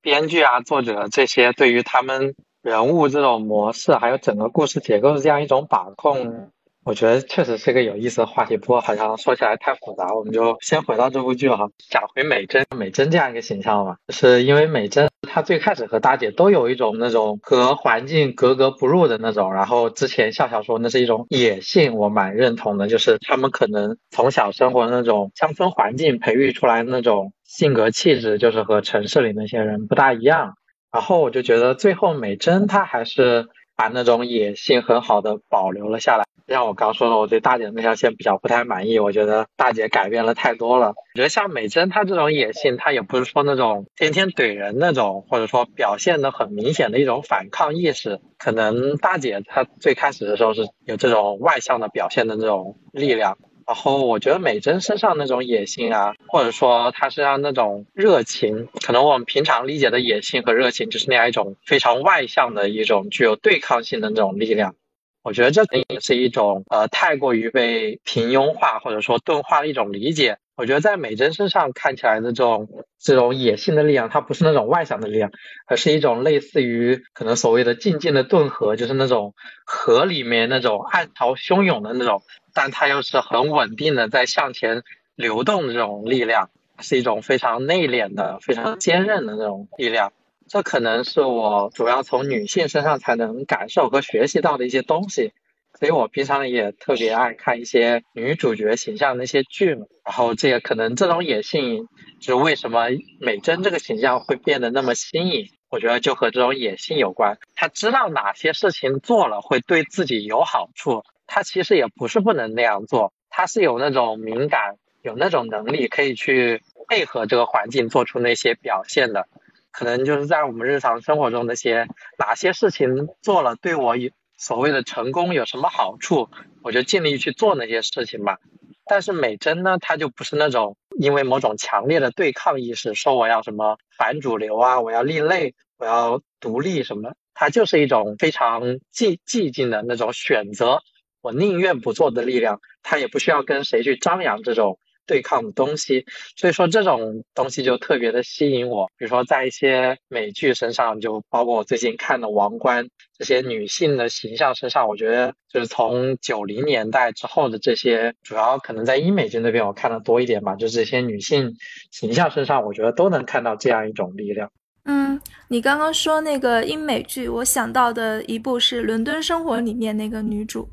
编剧啊，作者这些对于他们人物这种模式，还有整个故事结构的这样一种把控。我觉得确实是个有意思的话题，不过好像说起来太复杂，我们就先回到这部剧哈，讲回美珍，美珍这样一个形象嘛，是因为美珍她最开始和大姐都有一种那种和环境格格不入的那种，然后之前笑笑说那是一种野性，我蛮认同的，就是他们可能从小生活那种乡村环境培育出来那种性格气质，就是和城市里那些人不大一样，然后我就觉得最后美珍她还是。把那种野性很好的保留了下来。像我刚说的，我对大姐那条线比较不太满意。我觉得大姐改变了太多了。我觉得像美珍她这种野性，她也不是说那种天天怼人那种，或者说表现的很明显的一种反抗意识。可能大姐她最开始的时候是有这种外向的表现的那种力量。然后我觉得美珍身上那种野性啊，或者说她身上那种热情，可能我们平常理解的野性和热情，就是那样一种非常外向的一种具有对抗性的那种力量。我觉得这也是一种呃太过于被平庸化或者说钝化的一种理解。我觉得在美珍身上看起来的这种这种野性的力量，它不是那种外向的力量，而是一种类似于可能所谓的静静的顿河，就是那种河里面那种暗潮汹涌的那种。但它又是很稳定的在向前流动的这种力量，是一种非常内敛的、非常坚韧的那种力量。这可能是我主要从女性身上才能感受和学习到的一些东西。所以我平常也特别爱看一些女主角形象的一些剧。然后这也可能这种野性，就是为什么美珍这个形象会变得那么新颖，我觉得就和这种野性有关。她知道哪些事情做了会对自己有好处。他其实也不是不能那样做，他是有那种敏感，有那种能力可以去配合这个环境做出那些表现的。可能就是在我们日常生活中那些哪些事情做了对我有所谓的成功有什么好处，我就尽力去做那些事情吧。但是美珍呢，她就不是那种因为某种强烈的对抗意识说我要什么反主流啊，我要另类，我要独立什么，她就是一种非常寂寂静的那种选择。我宁愿不做的力量，他也不需要跟谁去张扬这种对抗的东西，所以说这种东西就特别的吸引我。比如说在一些美剧身上，就包括我最近看的《王冠》这些女性的形象身上，我觉得就是从九零年代之后的这些，主要可能在英美剧那边我看的多一点吧，就这些女性形象身上，我觉得都能看到这样一种力量。嗯，你刚刚说那个英美剧，我想到的一部是《伦敦生活》里面那个女主。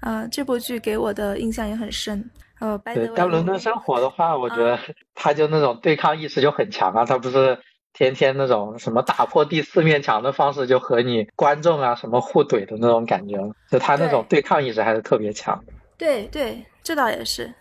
啊，这部剧给我的印象也很深。呃，对，但伦敦生活的话，我觉得他就那种对抗意识就很强啊，他不是天天那种什么打破第四面墙的方式就和你观众啊什么互怼的那种感觉，就他那种对抗意识还是特别强。对对，这倒也是。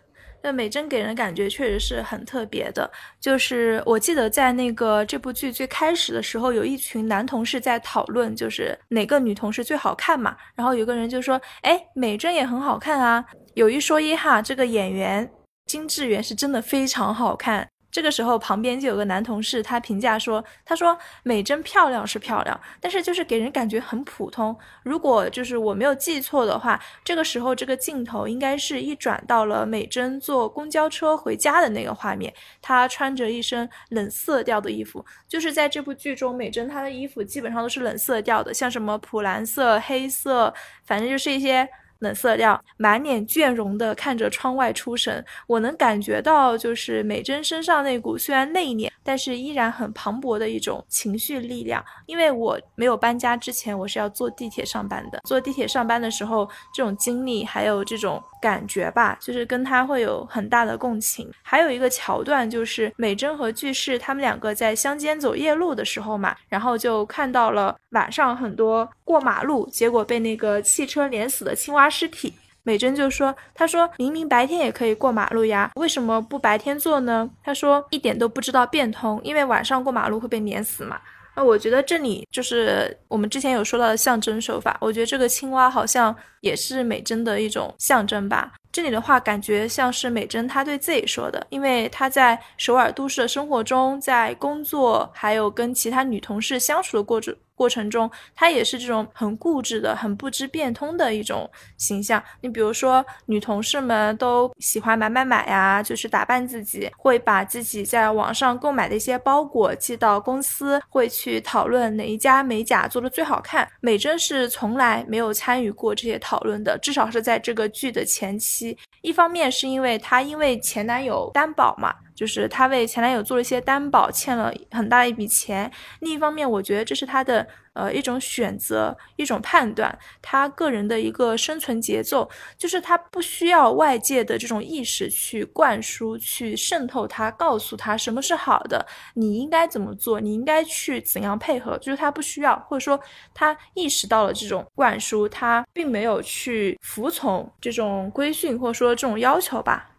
那美珍给人感觉确实是很特别的，就是我记得在那个这部剧最开始的时候，有一群男同事在讨论，就是哪个女同事最好看嘛。然后有个人就说：“哎，美珍也很好看啊。”有一说一哈，这个演员金智媛是真的非常好看。这个时候，旁边就有个男同事，他评价说：“他说美珍漂亮是漂亮，但是就是给人感觉很普通。如果就是我没有记错的话，这个时候这个镜头应该是一转到了美珍坐公交车回家的那个画面，她穿着一身冷色调的衣服。就是在这部剧中，美珍她的衣服基本上都是冷色调的，像什么普蓝色、黑色，反正就是一些。”冷色调，满脸倦容的看着窗外出神。我能感觉到，就是美珍身上那股虽然内敛，但是依然很磅礴的一种情绪力量。因为我没有搬家之前，我是要坐地铁上班的。坐地铁上班的时候，这种经历还有这种。感觉吧，就是跟他会有很大的共情。还有一个桥段，就是美珍和巨士他们两个在乡间走夜路的时候嘛，然后就看到了晚上很多过马路，结果被那个汽车碾死的青蛙尸体。美珍就说：“她说明明白天也可以过马路呀，为什么不白天做呢？”她说：“一点都不知道变通，因为晚上过马路会被碾死嘛。”那我觉得这里就是我们之前有说到的象征手法，我觉得这个青蛙好像也是美珍的一种象征吧。这里的话感觉像是美珍她对自己说的，因为她在首尔都市的生活中，在工作还有跟其他女同事相处的过程。过程中，她也是这种很固执的、很不知变通的一种形象。你比如说，女同事们都喜欢买买买呀，就是打扮自己，会把自己在网上购买的一些包裹寄到公司，会去讨论哪一家美甲做的最好看。美珍是从来没有参与过这些讨。讨论的，至少是在这个剧的前期。一方面是因为她因为前男友担保嘛。就是她为前男友做了一些担保，欠了很大一笔钱。另一方面，我觉得这是她的呃一种选择，一种判断，她个人的一个生存节奏，就是她不需要外界的这种意识去灌输、去渗透她，告诉她什么是好的，你应该怎么做，你应该去怎样配合，就是她不需要，或者说她意识到了这种灌输，她并没有去服从这种规训或者说这种要求吧。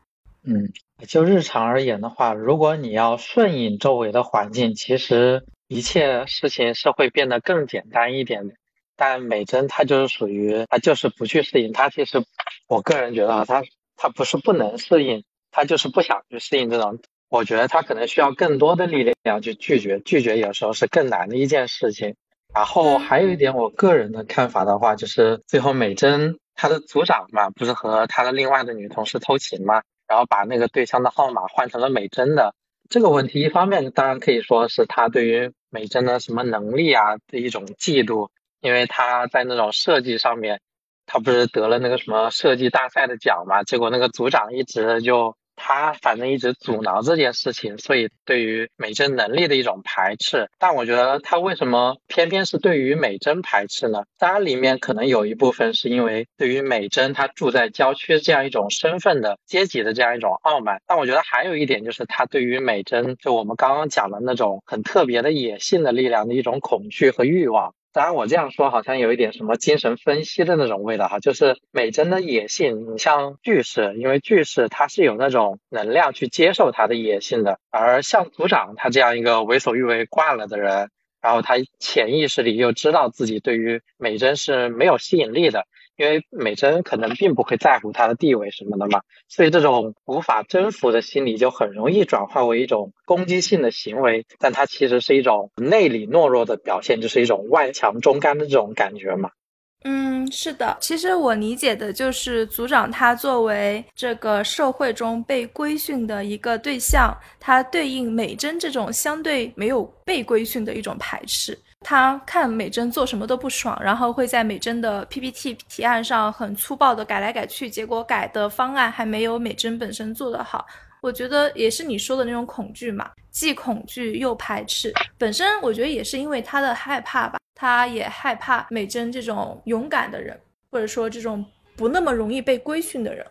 嗯。就日常而言的话，如果你要顺应周围的环境，其实一切事情是会变得更简单一点的。但美珍她就是属于，她就是不去适应。她其实，我个人觉得啊，她她不是不能适应，她就是不想去适应这种。我觉得她可能需要更多的力量去拒绝，拒绝有时候是更难的一件事情。然后还有一点，我个人的看法的话，就是最后美珍她的组长嘛，不是和她的另外的女同事偷情嘛？然后把那个对象的号码换成了美珍的这个问题，一方面当然可以说是他对于美珍的什么能力啊的一种嫉妒，因为他在那种设计上面，他不是得了那个什么设计大赛的奖嘛，结果那个组长一直就。他反正一直阻挠这件事情，所以对于美珍能力的一种排斥。但我觉得他为什么偏偏是对于美珍排斥呢？当然里面可能有一部分是因为对于美珍她住在郊区这样一种身份的阶级的这样一种傲慢。但我觉得还有一点就是他对于美珍就我们刚刚讲的那种很特别的野性的力量的一种恐惧和欲望。当然，我这样说好像有一点什么精神分析的那种味道哈，就是美珍的野性，你像巨士，因为巨士他是有那种能量去接受他的野性的，而像组长他这样一个为所欲为惯了的人，然后他潜意识里又知道自己对于美珍是没有吸引力的。因为美珍可能并不会在乎他的地位什么的嘛，所以这种无法征服的心理就很容易转化为一种攻击性的行为，但它其实是一种内里懦弱的表现，就是一种外强中干的这种感觉嘛。嗯，是的，其实我理解的就是组长他作为这个社会中被规训的一个对象，他对应美珍这种相对没有被规训的一种排斥。他看美珍做什么都不爽，然后会在美珍的 PPT 提案上很粗暴的改来改去，结果改的方案还没有美珍本身做得好。我觉得也是你说的那种恐惧嘛，既恐惧又排斥。本身我觉得也是因为他的害怕吧，他也害怕美珍这种勇敢的人，或者说这种不那么容易被规训的人。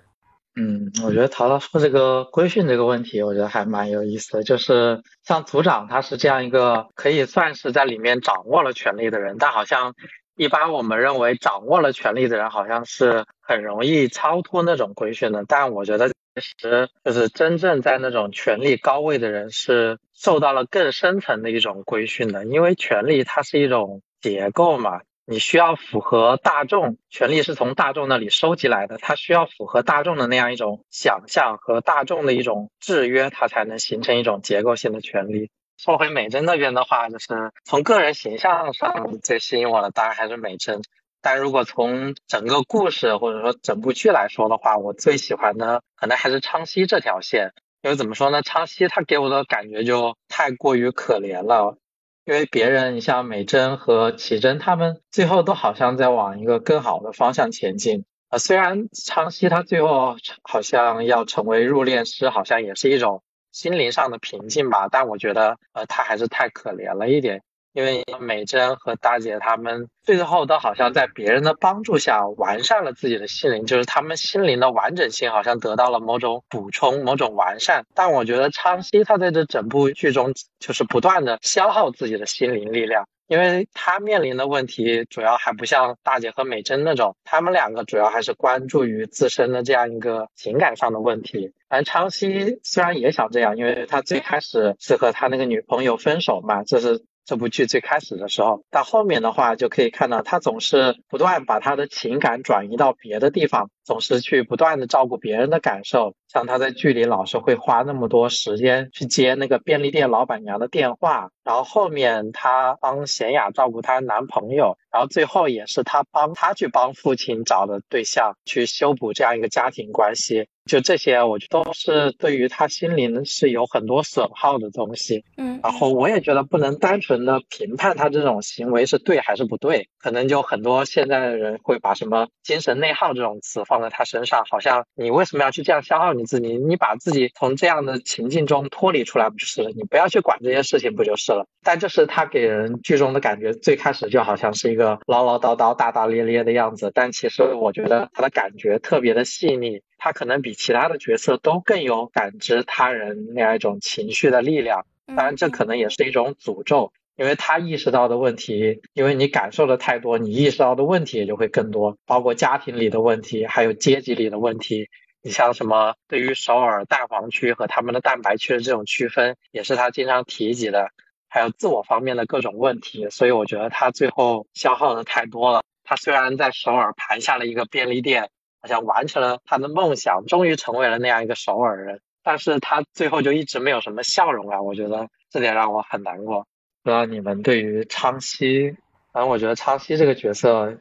嗯，我觉得陶陶说这个规训这个问题，我觉得还蛮有意思的。就是像组长，他是这样一个可以算是在里面掌握了权力的人，但好像一般我们认为掌握了权力的人，好像是很容易超脱那种规训的。但我觉得其实就是真正在那种权力高位的人，是受到了更深层的一种规训的，因为权力它是一种结构嘛。你需要符合大众，权力是从大众那里收集来的，它需要符合大众的那样一种想象和大众的一种制约，它才能形成一种结构性的权利。说回美珍那边的话，就是从个人形象上最吸引我的，当然还是美珍。但如果从整个故事或者说整部剧来说的话，我最喜欢的可能还是昌熙这条线，因为怎么说呢，昌熙他给我的感觉就太过于可怜了。因为别人，你像美珍和启真，他们最后都好像在往一个更好的方向前进。呃，虽然昌熙他最后好像要成为入殓师，好像也是一种心灵上的平静吧，但我觉得，呃，他还是太可怜了一点。因为美珍和大姐他们最后都好像在别人的帮助下完善了自己的心灵，就是他们心灵的完整性好像得到了某种补充、某种完善。但我觉得昌熙他在这整部剧中就是不断的消耗自己的心灵力量，因为他面临的问题主要还不像大姐和美珍那种，他们两个主要还是关注于自身的这样一个情感上的问题。而昌熙虽然也想这样，因为他最开始是和他那个女朋友分手嘛，这是。这部剧最开始的时候，到后面的话就可以看到，他总是不断把他的情感转移到别的地方，总是去不断的照顾别人的感受。像他在剧里老是会花那么多时间去接那个便利店老板娘的电话，然后后面他帮贤雅照顾她男朋友，然后最后也是他帮他去帮父亲找的对象去修补这样一个家庭关系。就这些，我觉得都是对于他心灵是有很多损耗的东西。嗯，然后我也觉得不能单纯的评判他这种行为是对还是不对，可能就很多现在的人会把什么精神内耗这种词放在他身上，好像你为什么要去这样消耗你自己？你把自己从这样的情境中脱离出来不就是了？你不要去管这些事情不就是了？但这是他给人剧中的感觉，最开始就好像是一个唠唠叨叨、大大咧咧的样子，但其实我觉得他的感觉特别的细腻。他可能比其他的角色都更有感知他人那样一种情绪的力量，当然这可能也是一种诅咒，因为他意识到的问题，因为你感受的太多，你意识到的问题也就会更多，包括家庭里的问题，还有阶级里的问题。你像什么对于首尔蛋黄区和他们的蛋白区的这种区分，也是他经常提及的，还有自我方面的各种问题。所以我觉得他最后消耗的太多了。他虽然在首尔盘下了一个便利店。好像完成了他的梦想，终于成为了那样一个首尔人，但是他最后就一直没有什么笑容啊！我觉得这点让我很难过。不知道你们对于昌熙，反正我觉得昌熙这个角色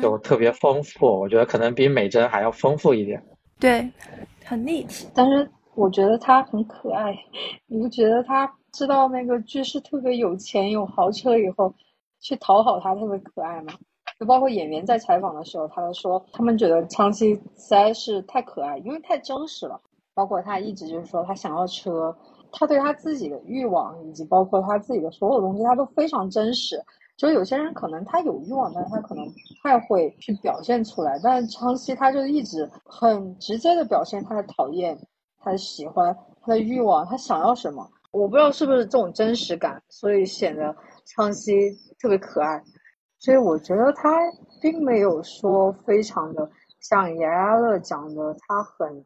就特别丰富，我觉得可能比美珍还要丰富一点。对，很立体，但是我觉得他很可爱。你不觉得他知道那个居士特别有钱有豪车以后，去讨好他特别可爱吗？就包括演员在采访的时候，他都说他们觉得昌熙实在是太可爱，因为太真实了。包括他一直就是说他想要车，他对他自己的欲望以及包括他自己的所有东西，他都非常真实。就有些人可能他有欲望，但是他可能不太会去表现出来。但是昌熙他就一直很直接的表现他的讨厌、他的喜欢、他的欲望，他想要什么。我不知道是不是这种真实感，所以显得昌熙特别可爱。所以我觉得他并没有说非常的像牙牙乐讲的，他很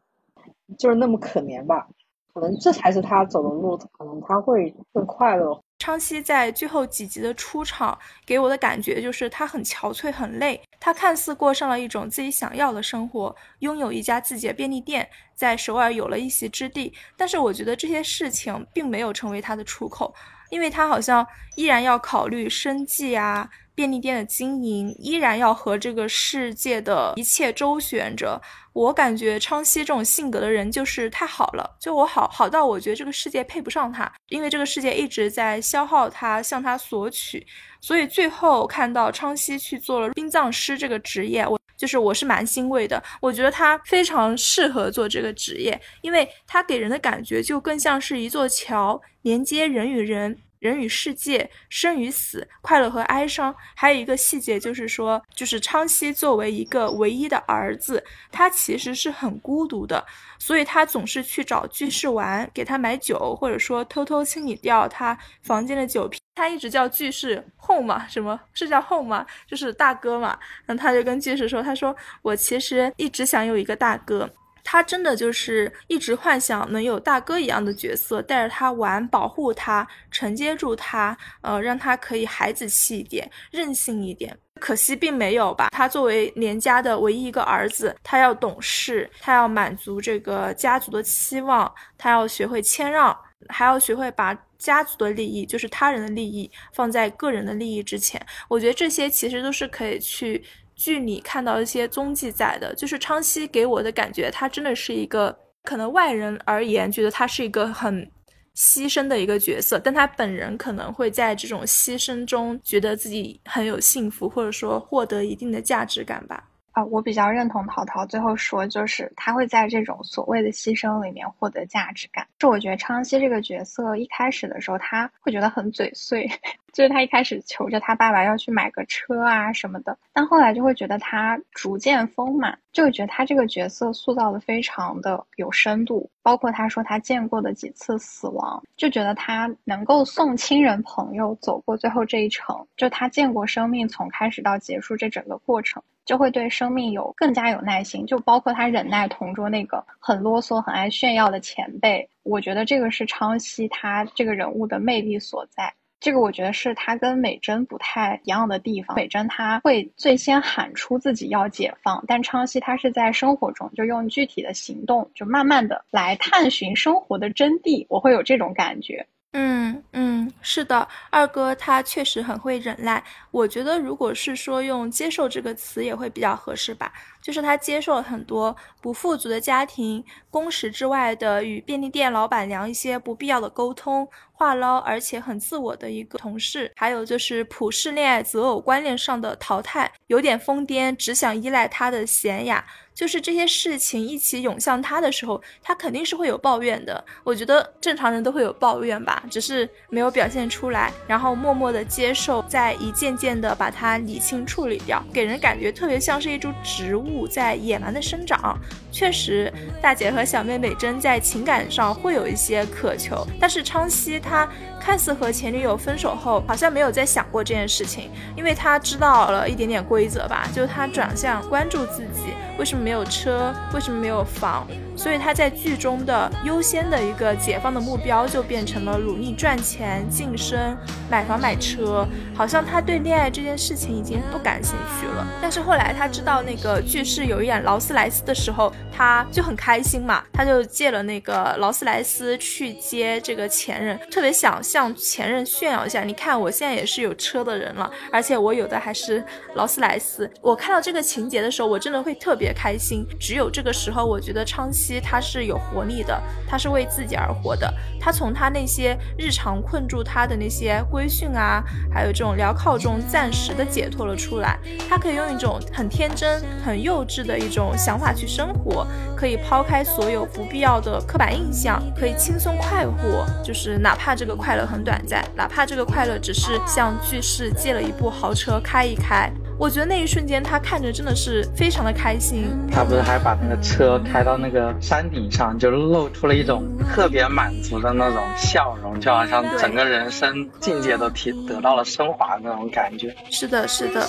就是那么可怜吧？可能这才是他走的路，可能他会更快乐。昌熙在最后几集的出场，给我的感觉就是他很憔悴、很累。他看似过上了一种自己想要的生活，拥有一家自己的便利店，在首尔有了一席之地。但是我觉得这些事情并没有成为他的出口，因为他好像依然要考虑生计啊。便利店的经营依然要和这个世界的一切周旋着。我感觉昌熙这种性格的人就是太好了，就我好好到我觉得这个世界配不上他，因为这个世界一直在消耗他，向他索取。所以最后看到昌熙去做了殡葬师这个职业，我就是我是蛮欣慰的。我觉得他非常适合做这个职业，因为他给人的感觉就更像是一座桥，连接人与人。人与世界，生与死，快乐和哀伤。还有一个细节就是说，就是昌熙作为一个唯一的儿子，他其实是很孤独的，所以他总是去找居士玩，给他买酒，或者说偷偷清理掉他房间的酒瓶。他一直叫居士后嘛，什么是叫后嘛？就是大哥嘛。那他就跟居士说，他说我其实一直想有一个大哥。他真的就是一直幻想能有大哥一样的角色，带着他玩，保护他，承接住他，呃，让他可以孩子气一点，任性一点。可惜并没有吧。他作为连家的唯一一个儿子，他要懂事，他要满足这个家族的期望，他要学会谦让，还要学会把家族的利益，就是他人的利益，放在个人的利益之前。我觉得这些其实都是可以去。剧里看到一些踪迹在的，就是昌熙给我的感觉，他真的是一个可能外人而言觉得他是一个很牺牲的一个角色，但他本人可能会在这种牺牲中觉得自己很有幸福，或者说获得一定的价值感吧。啊，我比较认同淘淘最后说，就是他会在这种所谓的牺牲里面获得价值感。是我觉得昌熙这个角色一开始的时候，他会觉得很嘴碎，就是他一开始求着他爸爸要去买个车啊什么的，但后来就会觉得他逐渐丰满，就觉得他这个角色塑造的非常的有深度。包括他说他见过的几次死亡，就觉得他能够送亲人朋友走过最后这一程，就他见过生命从开始到结束这整个过程。就会对生命有更加有耐心，就包括他忍耐同桌那个很啰嗦、很爱炫耀的前辈。我觉得这个是昌熙他这个人物的魅力所在。这个我觉得是他跟美珍不太一样的地方。美珍他会最先喊出自己要解放，但昌熙他是在生活中就用具体的行动，就慢慢的来探寻生活的真谛。我会有这种感觉。嗯嗯，是的，二哥他确实很会忍耐。我觉得如果是说用接受这个词也会比较合适吧。就是他接受了很多不富足的家庭工时之外的与便利店老板娘一些不必要的沟通。话唠，而且很自我的一个同事，还有就是普世恋爱择偶观念上的淘汰，有点疯癫，只想依赖他的娴雅。就是这些事情一起涌向他的时候，他肯定是会有抱怨的。我觉得正常人都会有抱怨吧，只是没有表现出来，然后默默的接受，再一件件的把它理清处理掉，给人感觉特别像是一株植物在野蛮的生长。确实，大姐和小妹美珍在情感上会有一些渴求，但是昌熙他看似和前女友分手后，好像没有再想过这件事情，因为他知道了一点点规则吧，就他转向关注自己，为什么没有车，为什么没有房？所以他在剧中的优先的一个解放的目标就变成了努力赚钱、晋升、买房买车，好像他对恋爱这件事情已经不感兴趣了。但是后来他知道那个剧是有一辆劳斯莱斯的时候，他就很开心嘛，他就借了那个劳斯莱斯去接这个前任，特别想向前任炫耀一下，你看我现在也是有车的人了，而且我有的还是劳斯莱斯。我看到这个情节的时候，我真的会特别开心。只有这个时候，我觉得昌熙。他是有活力的，他是为自己而活的。他从他那些日常困住他的那些规训啊，还有这种镣铐中暂时的解脱了出来。他可以用一种很天真、很幼稚的一种想法去生活，可以抛开所有不必要的刻板印象，可以轻松快活。就是哪怕这个快乐很短暂，哪怕这个快乐只是向巨士借了一部豪车开一开。我觉得那一瞬间，他看着真的是非常的开心。他不是还把那个车开到那个山顶上，就露出了一种特别满足的那种笑容，就好像整个人生境界都提得到了升华那种感觉。是的，是的。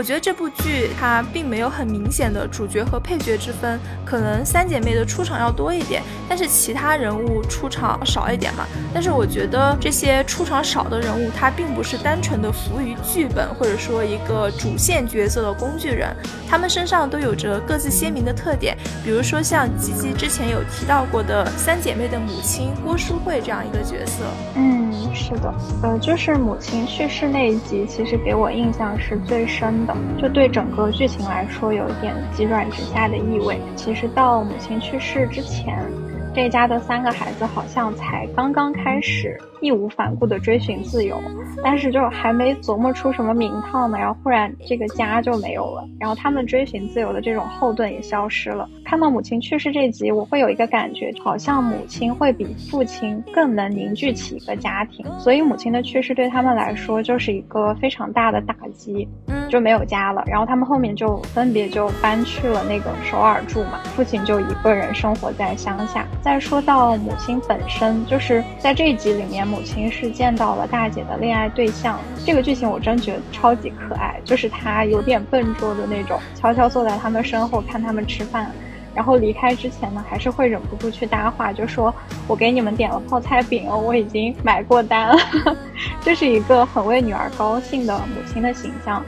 我觉得这部剧它并没有很明显的主角和配角之分，可能三姐妹的出场要多一点，但是其他人物出场少一点嘛。但是我觉得这些出场少的人物，他并不是单纯的服务于剧本或者说一个主线角色的工具人，他们身上都有着各自鲜明的特点。比如说像吉吉之前有提到过的三姐妹的母亲郭淑慧这样一个角色。嗯，是的，呃，就是母亲去世那一集，其实给我印象是最深的。就对整个剧情来说，有一点急转直下的意味。其实到母亲去世之前。这家的三个孩子好像才刚刚开始义无反顾地追寻自由，但是就还没琢磨出什么名堂呢，然后忽然这个家就没有了，然后他们追寻自由的这种后盾也消失了。看到母亲去世这集，我会有一个感觉，好像母亲会比父亲更能凝聚起一个家庭，所以母亲的去世对他们来说就是一个非常大的打击，就没有家了。然后他们后面就分别就搬去了那个首尔住嘛，父亲就一个人生活在乡下。再说到母亲本身，就是在这一集里面，母亲是见到了大姐的恋爱对象。这个剧情我真觉得超级可爱，就是她有点笨拙的那种，悄悄坐在他们身后看他们吃饭，然后离开之前呢，还是会忍不住去搭话，就说：“我给你们点了泡菜饼哦，我已经买过单了。”这是一个很为女儿高兴的母亲的形象。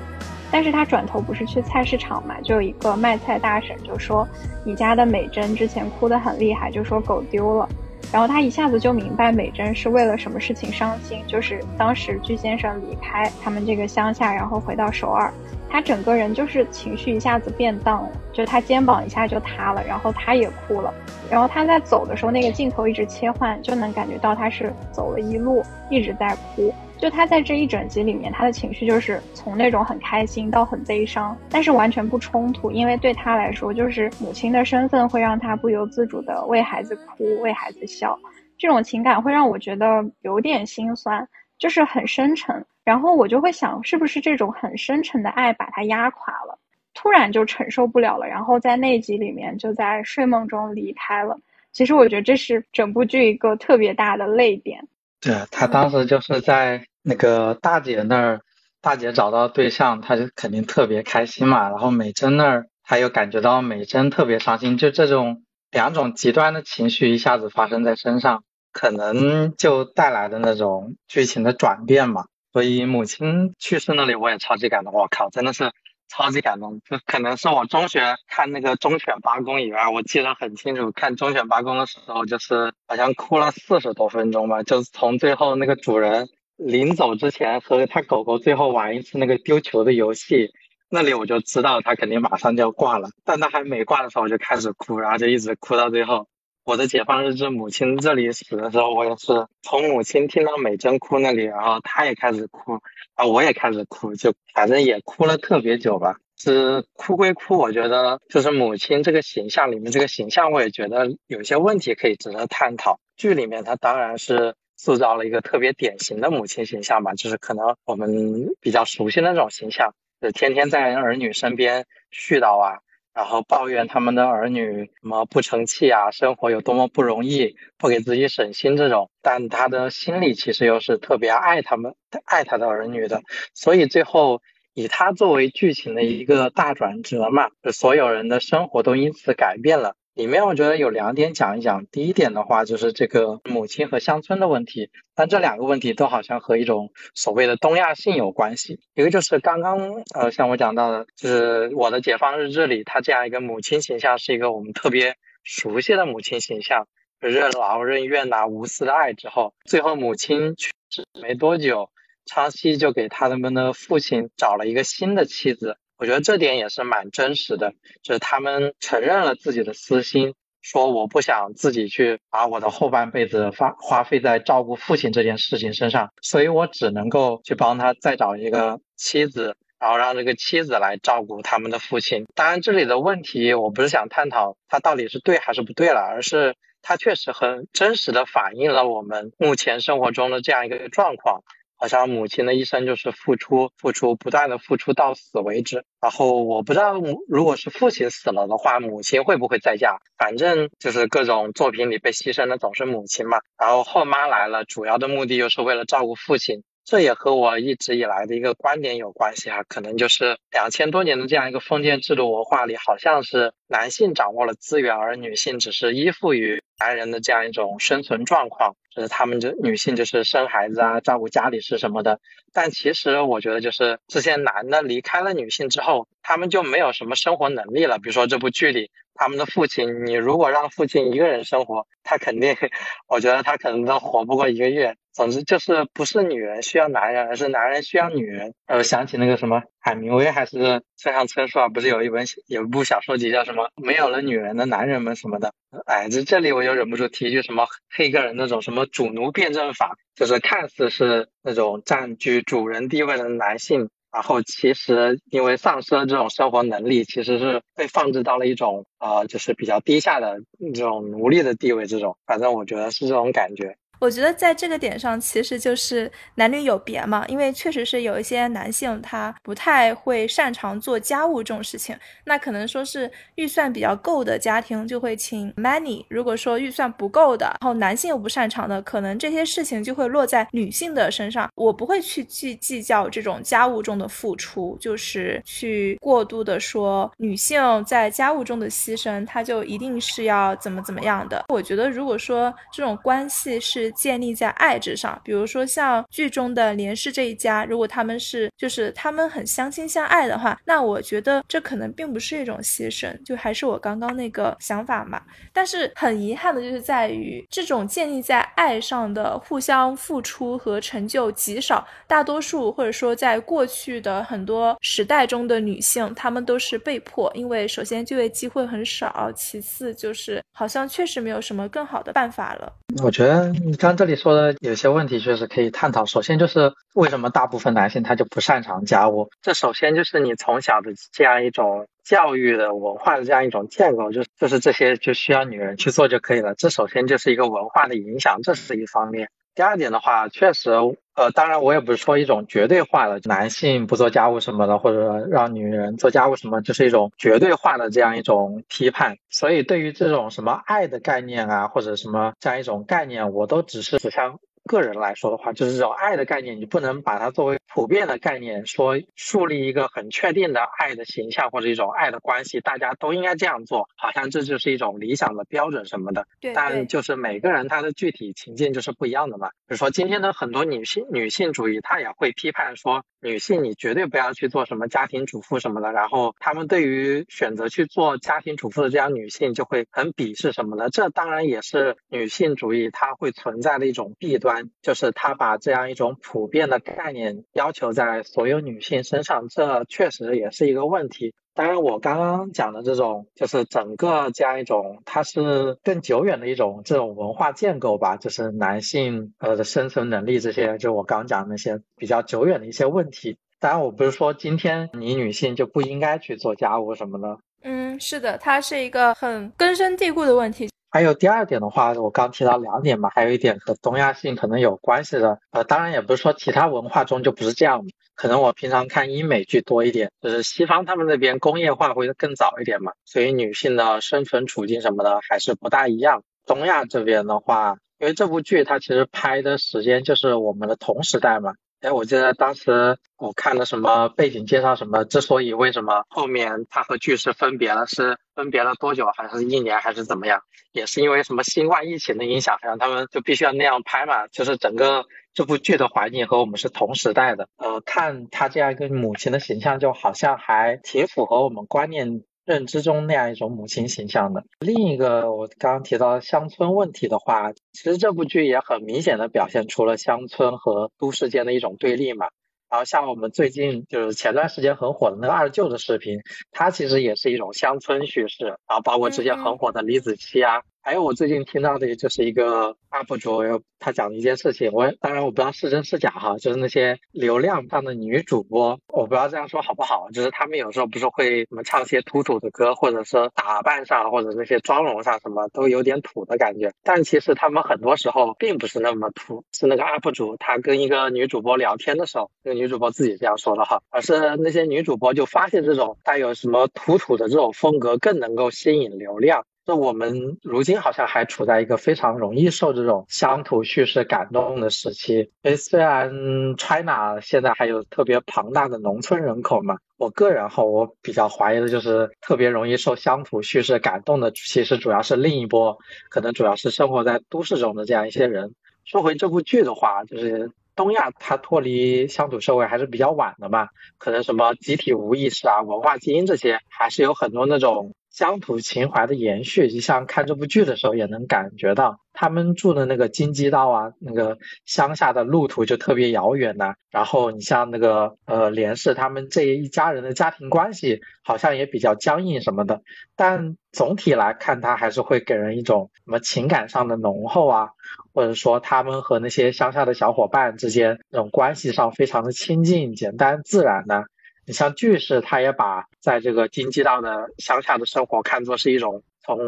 但是他转头不是去菜市场嘛，就有一个卖菜大婶就说：“你家的美珍之前哭得很厉害，就说狗丢了。”然后他一下子就明白美珍是为了什么事情伤心，就是当时具先生离开他们这个乡下，然后回到首尔，他整个人就是情绪一下子变荡了，就他肩膀一下就塌了，然后他也哭了。然后他在走的时候，那个镜头一直切换，就能感觉到他是走了一路一直在哭。就他在这一整集里面，他的情绪就是从那种很开心到很悲伤，但是完全不冲突，因为对他来说，就是母亲的身份会让他不由自主的为孩子哭，为孩子笑，这种情感会让我觉得有点心酸，就是很深沉。然后我就会想，是不是这种很深沉的爱把他压垮了，突然就承受不了了，然后在那集里面就在睡梦中离开了。其实我觉得这是整部剧一个特别大的泪点。对他当时就是在那个大姐那儿，大姐找到对象，她就肯定特别开心嘛。然后美珍那儿，她又感觉到美珍特别伤心，就这种两种极端的情绪一下子发生在身上，可能就带来的那种剧情的转变嘛。所以母亲去世那里，我也超级感动。我靠，真的是。超级感动，就可能是我中学看那个《忠犬八公》以外，我记得很清楚。看《忠犬八公》的时候，就是好像哭了四十多分钟吧。就是从最后那个主人临走之前和他狗狗最后玩一次那个丢球的游戏，那里我就知道他肯定马上就要挂了。但他还没挂的时候，我就开始哭，然后就一直哭到最后。我的解放日志母亲这里死的时候，我也是从母亲听到美珍哭那里，然后她也开始哭，啊，我也开始哭，就反正也哭了特别久吧。是哭归哭，我觉得就是母亲这个形象里面这个形象，我也觉得有些问题可以值得探讨。剧里面她当然是塑造了一个特别典型的母亲形象吧，就是可能我们比较熟悉的那种形象，就天天在儿女身边絮叨啊。然后抱怨他们的儿女什么不成器啊，生活有多么不容易，不给自己省心这种，但他的心里其实又是特别爱他们、爱他的儿女的，所以最后以他作为剧情的一个大转折嘛，所有人的生活都因此改变了。里面我觉得有两点讲一讲。第一点的话就是这个母亲和乡村的问题，但这两个问题都好像和一种所谓的东亚性有关系。一个就是刚刚呃像我讲到的，就是我的解放日志里，他这样一个母亲形象是一个我们特别熟悉的母亲形象，任劳任怨呐，无私的爱之后，最后母亲去世没多久，昌熙就给他们的父亲找了一个新的妻子。我觉得这点也是蛮真实的，就是他们承认了自己的私心，说我不想自己去把我的后半辈子花花费在照顾父亲这件事情身上，所以我只能够去帮他再找一个妻子，然后让这个妻子来照顾他们的父亲。当然，这里的问题我不是想探讨他到底是对还是不对了，而是他确实很真实的反映了我们目前生活中的这样一个状况。好像母亲的一生就是付出、付出、不断的付出到死为止。然后我不知道，如果是父亲死了的话，母亲会不会再嫁？反正就是各种作品里被牺牲的总是母亲嘛。然后后妈来了，主要的目的就是为了照顾父亲。这也和我一直以来的一个观点有关系啊，可能就是两千多年的这样一个封建制度文化里，好像是男性掌握了资源，而女性只是依附于男人的这样一种生存状况。就是他们就女性就是生孩子啊，照顾家里事什么的，但其实我觉得就是这些男的离开了女性之后，他们就没有什么生活能力了。比如说这部剧里，他们的父亲，你如果让父亲一个人生活，他肯定，我觉得他可能都活不过一个月。总之就是不是女人需要男人，而是男人需要女人。呃，想起那个什么海明威还是村上春树啊，不是有一本有一部小说集叫什么《没有了女人的男人们》什么的。哎，这这里我就忍不住提一句什么黑格尔那种什么主奴辩证法，就是看似是那种占据主人地位的男性，然后其实因为丧失了这种生活能力，其实是被放置到了一种呃，就是比较低下的这种奴隶的地位。这种，反正我觉得是这种感觉。我觉得在这个点上，其实就是男女有别嘛，因为确实是有一些男性他不太会擅长做家务这种事情，那可能说是预算比较够的家庭就会请 many，如果说预算不够的，然后男性又不擅长的，可能这些事情就会落在女性的身上。我不会去计计较这种家务中的付出，就是去过度的说女性在家务中的牺牲，她就一定是要怎么怎么样的。我觉得如果说这种关系是。建立在爱之上，比如说像剧中的连氏这一家，如果他们是就是他们很相亲相爱的话，那我觉得这可能并不是一种牺牲，就还是我刚刚那个想法嘛。但是很遗憾的就是在于这种建立在爱上的互相付出和成就极少，大多数或者说在过去的很多时代中的女性，她们都是被迫，因为首先就业机会很少，其次就是好像确实没有什么更好的办法了。我觉得你刚这里说的有些问题确实可以探讨。首先就是为什么大部分男性他就不擅长家务？这首先就是你从小的这样一种教育的文化的这样一种建构，就就是这些就需要女人去做就可以了。这首先就是一个文化的影响，这是一方面。第二点的话，确实呃，当然我也不是说一种绝对化的男性不做家务什么的，或者让女人做家务什么，就是一种绝对化的这样一种批判。所以对于这种什么爱的概念啊，或者什么这样一种概念，我都只是指向。个人来说的话，就是这种爱的概念，你不能把它作为普遍的概念，说树立一个很确定的爱的形象或者一种爱的关系，大家都应该这样做，好像这就是一种理想的标准什么的。对。但就是每个人他的具体情境就是不一样的嘛。比如说今天的很多女性女性主义，她也会批判说，女性你绝对不要去做什么家庭主妇什么的。然后他们对于选择去做家庭主妇的这样女性就会很鄙视什么的。这当然也是女性主义它会存在的一种弊端。就是他把这样一种普遍的概念要求在所有女性身上，这确实也是一个问题。当然，我刚刚讲的这种，就是整个这样一种，它是更久远的一种这种文化建构吧，就是男性呃的生存能力这些，就我刚讲那些比较久远的一些问题。当然，我不是说今天你女性就不应该去做家务什么的。嗯，是的，它是一个很根深蒂固的问题。还有第二点的话，我刚提到两点嘛，还有一点和东亚性可能有关系的，呃，当然也不是说其他文化中就不是这样，可能我平常看英美剧多一点，就是西方他们那边工业化会更早一点嘛，所以女性的生存处境什么的还是不大一样。东亚这边的话，因为这部剧它其实拍的时间就是我们的同时代嘛。哎，我记得当时我看的什么背景介绍，什么之所以为什么后面他和巨石分别了，是分别了多久，还是一年，还是怎么样？也是因为什么新冠疫情的影响，让他们就必须要那样拍嘛。就是整个这部剧的环境和我们是同时代的，呃，看他这样一个母亲的形象，就好像还挺符合我们观念。认知中那样一种母亲形象的。另一个，我刚刚提到乡村问题的话，其实这部剧也很明显的表现出了乡村和都市间的一种对立嘛。然后像我们最近就是前段时间很火的那个二舅的视频，它其实也是一种乡村叙事。然后包括之前很火的李子柒啊。还有我最近听到的就是一个 UP 主，他讲的一件事情，我当然我不知道是真是假哈，就是那些流量上的女主播，我不知道这样说好不好，就是他们有时候不是会什么唱些土土的歌，或者说打扮上或者那些妆容上什么都有点土的感觉，但其实他们很多时候并不是那么土，是那个 UP 主他跟一个女主播聊天的时候，那个女主播自己这样说的哈，而是那些女主播就发现这种带有什么土土的这种风格更能够吸引流量。那我们如今好像还处在一个非常容易受这种乡土叙事感动的时期。诶，虽然 China 现在还有特别庞大的农村人口嘛，我个人哈，我比较怀疑的就是特别容易受乡土叙事感动的，其实主要是另一波，可能主要是生活在都市中的这样一些人。说回这部剧的话，就是东亚它脱离乡土社会还是比较晚的嘛，可能什么集体无意识啊、文化基因这些，还是有很多那种。乡土情怀的延续，就像看这部剧的时候也能感觉到，他们住的那个金鸡道啊，那个乡下的路途就特别遥远呐。然后你像那个呃连氏他们这一家人的家庭关系好像也比较僵硬什么的，但总体来看，他还是会给人一种什么情感上的浓厚啊，或者说他们和那些乡下的小伙伴之间那种关系上非常的亲近、简单、自然的。像巨石，他也把在这个京畿道的乡下的生活看作是一种从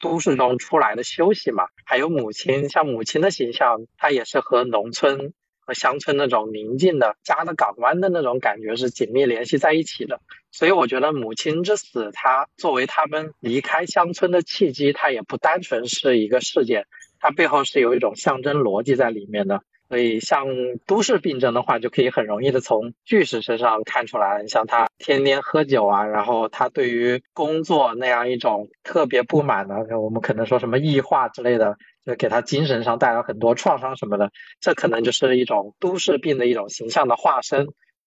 都市中出来的休息嘛。还有母亲，像母亲的形象，她也是和农村和乡村那种宁静的家的港湾的那种感觉是紧密联系在一起的。所以我觉得母亲之死，它作为他们离开乡村的契机，它也不单纯是一个事件，它背后是有一种象征逻辑在里面的。所以，像都市病症的话，就可以很容易的从巨石身上看出来。像他天天喝酒啊，然后他对于工作那样一种特别不满的，我们可能说什么异化之类的，就给他精神上带来很多创伤什么的。这可能就是一种都市病的一种形象的化身。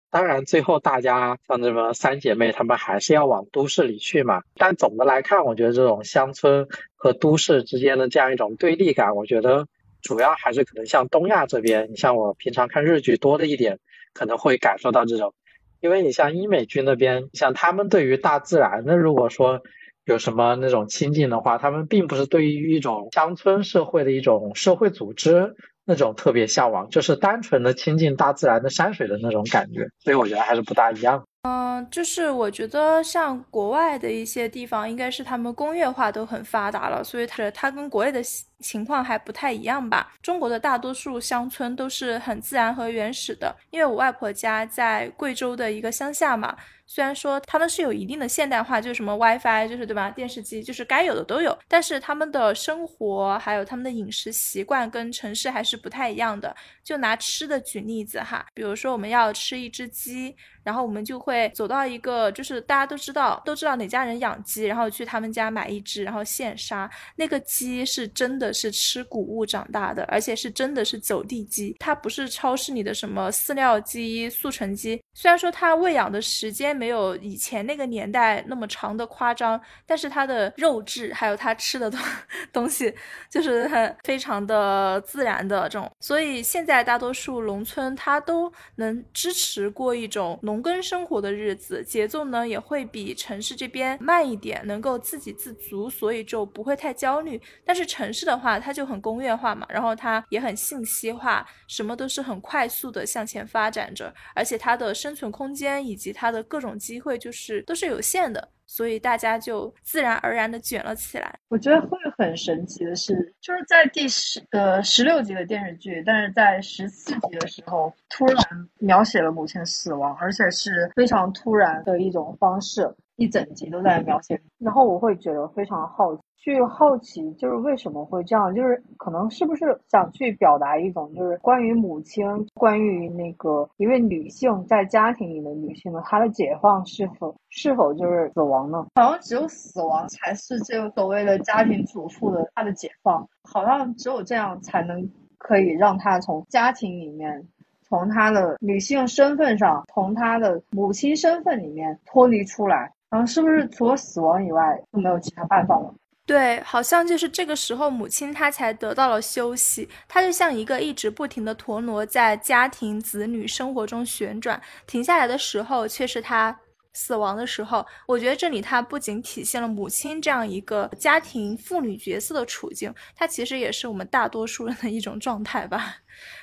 当然，最后大家像这么三姐妹，她们还是要往都市里去嘛。但总的来看，我觉得这种乡村和都市之间的这样一种对立感，我觉得。主要还是可能像东亚这边，你像我平常看日剧多的一点，可能会感受到这种，因为你像英美剧那边，像他们对于大自然的，如果说有什么那种亲近的话，他们并不是对于一种乡村社会的一种社会组织那种特别向往，就是单纯的亲近大自然的山水的那种感觉，所以我觉得还是不大一样。嗯，就是我觉得像国外的一些地方，应该是他们工业化都很发达了，所以它它跟国内的情况还不太一样吧。中国的大多数乡村都是很自然和原始的，因为我外婆家在贵州的一个乡下嘛。虽然说他们是有一定的现代化，就是什么 WiFi，就是对吧？电视机就是该有的都有，但是他们的生活还有他们的饮食习惯跟城市还是不太一样的。就拿吃的举例子哈，比如说我们要吃一只鸡。然后我们就会走到一个，就是大家都知道，都知道哪家人养鸡，然后去他们家买一只，然后现杀。那个鸡是真的是吃谷物长大的，而且是真的是走地鸡，它不是超市里的什么饲料鸡、速成鸡。虽然说它喂养的时间没有以前那个年代那么长的夸张，但是它的肉质还有它吃的东 东西，就是很非常的自然的这种。所以现在大多数农村它都能支持过一种农。农耕生活的日子，节奏呢也会比城市这边慢一点，能够自给自足，所以就不会太焦虑。但是城市的话，它就很工业化嘛，然后它也很信息化，什么都是很快速的向前发展着，而且它的生存空间以及它的各种机会就是都是有限的。所以大家就自然而然的卷了起来。我觉得会很神奇的是，就是在第十呃十六集的电视剧，但是在十四集的时候，突然描写了母亲死亡，而且是非常突然的一种方式，一整集都在描写。然后我会觉得非常好奇。去好奇，就是为什么会这样？就是可能是不是想去表达一种，就是关于母亲，关于那个一位女性在家庭里的女性的她的解放是否是否就是死亡呢？好像只有死亡才是这个所谓的家庭主妇的她的解放，好像只有这样才能可以让她从家庭里面，从她的女性身份上，从她的母亲身份里面脱离出来。然后是不是除了死亡以外就没有其他办法了？对，好像就是这个时候，母亲她才得到了休息。她就像一个一直不停的陀螺，在家庭、子女生活中旋转，停下来的时候，却是她死亡的时候。我觉得这里它不仅体现了母亲这样一个家庭妇女角色的处境，它其实也是我们大多数人的一种状态吧，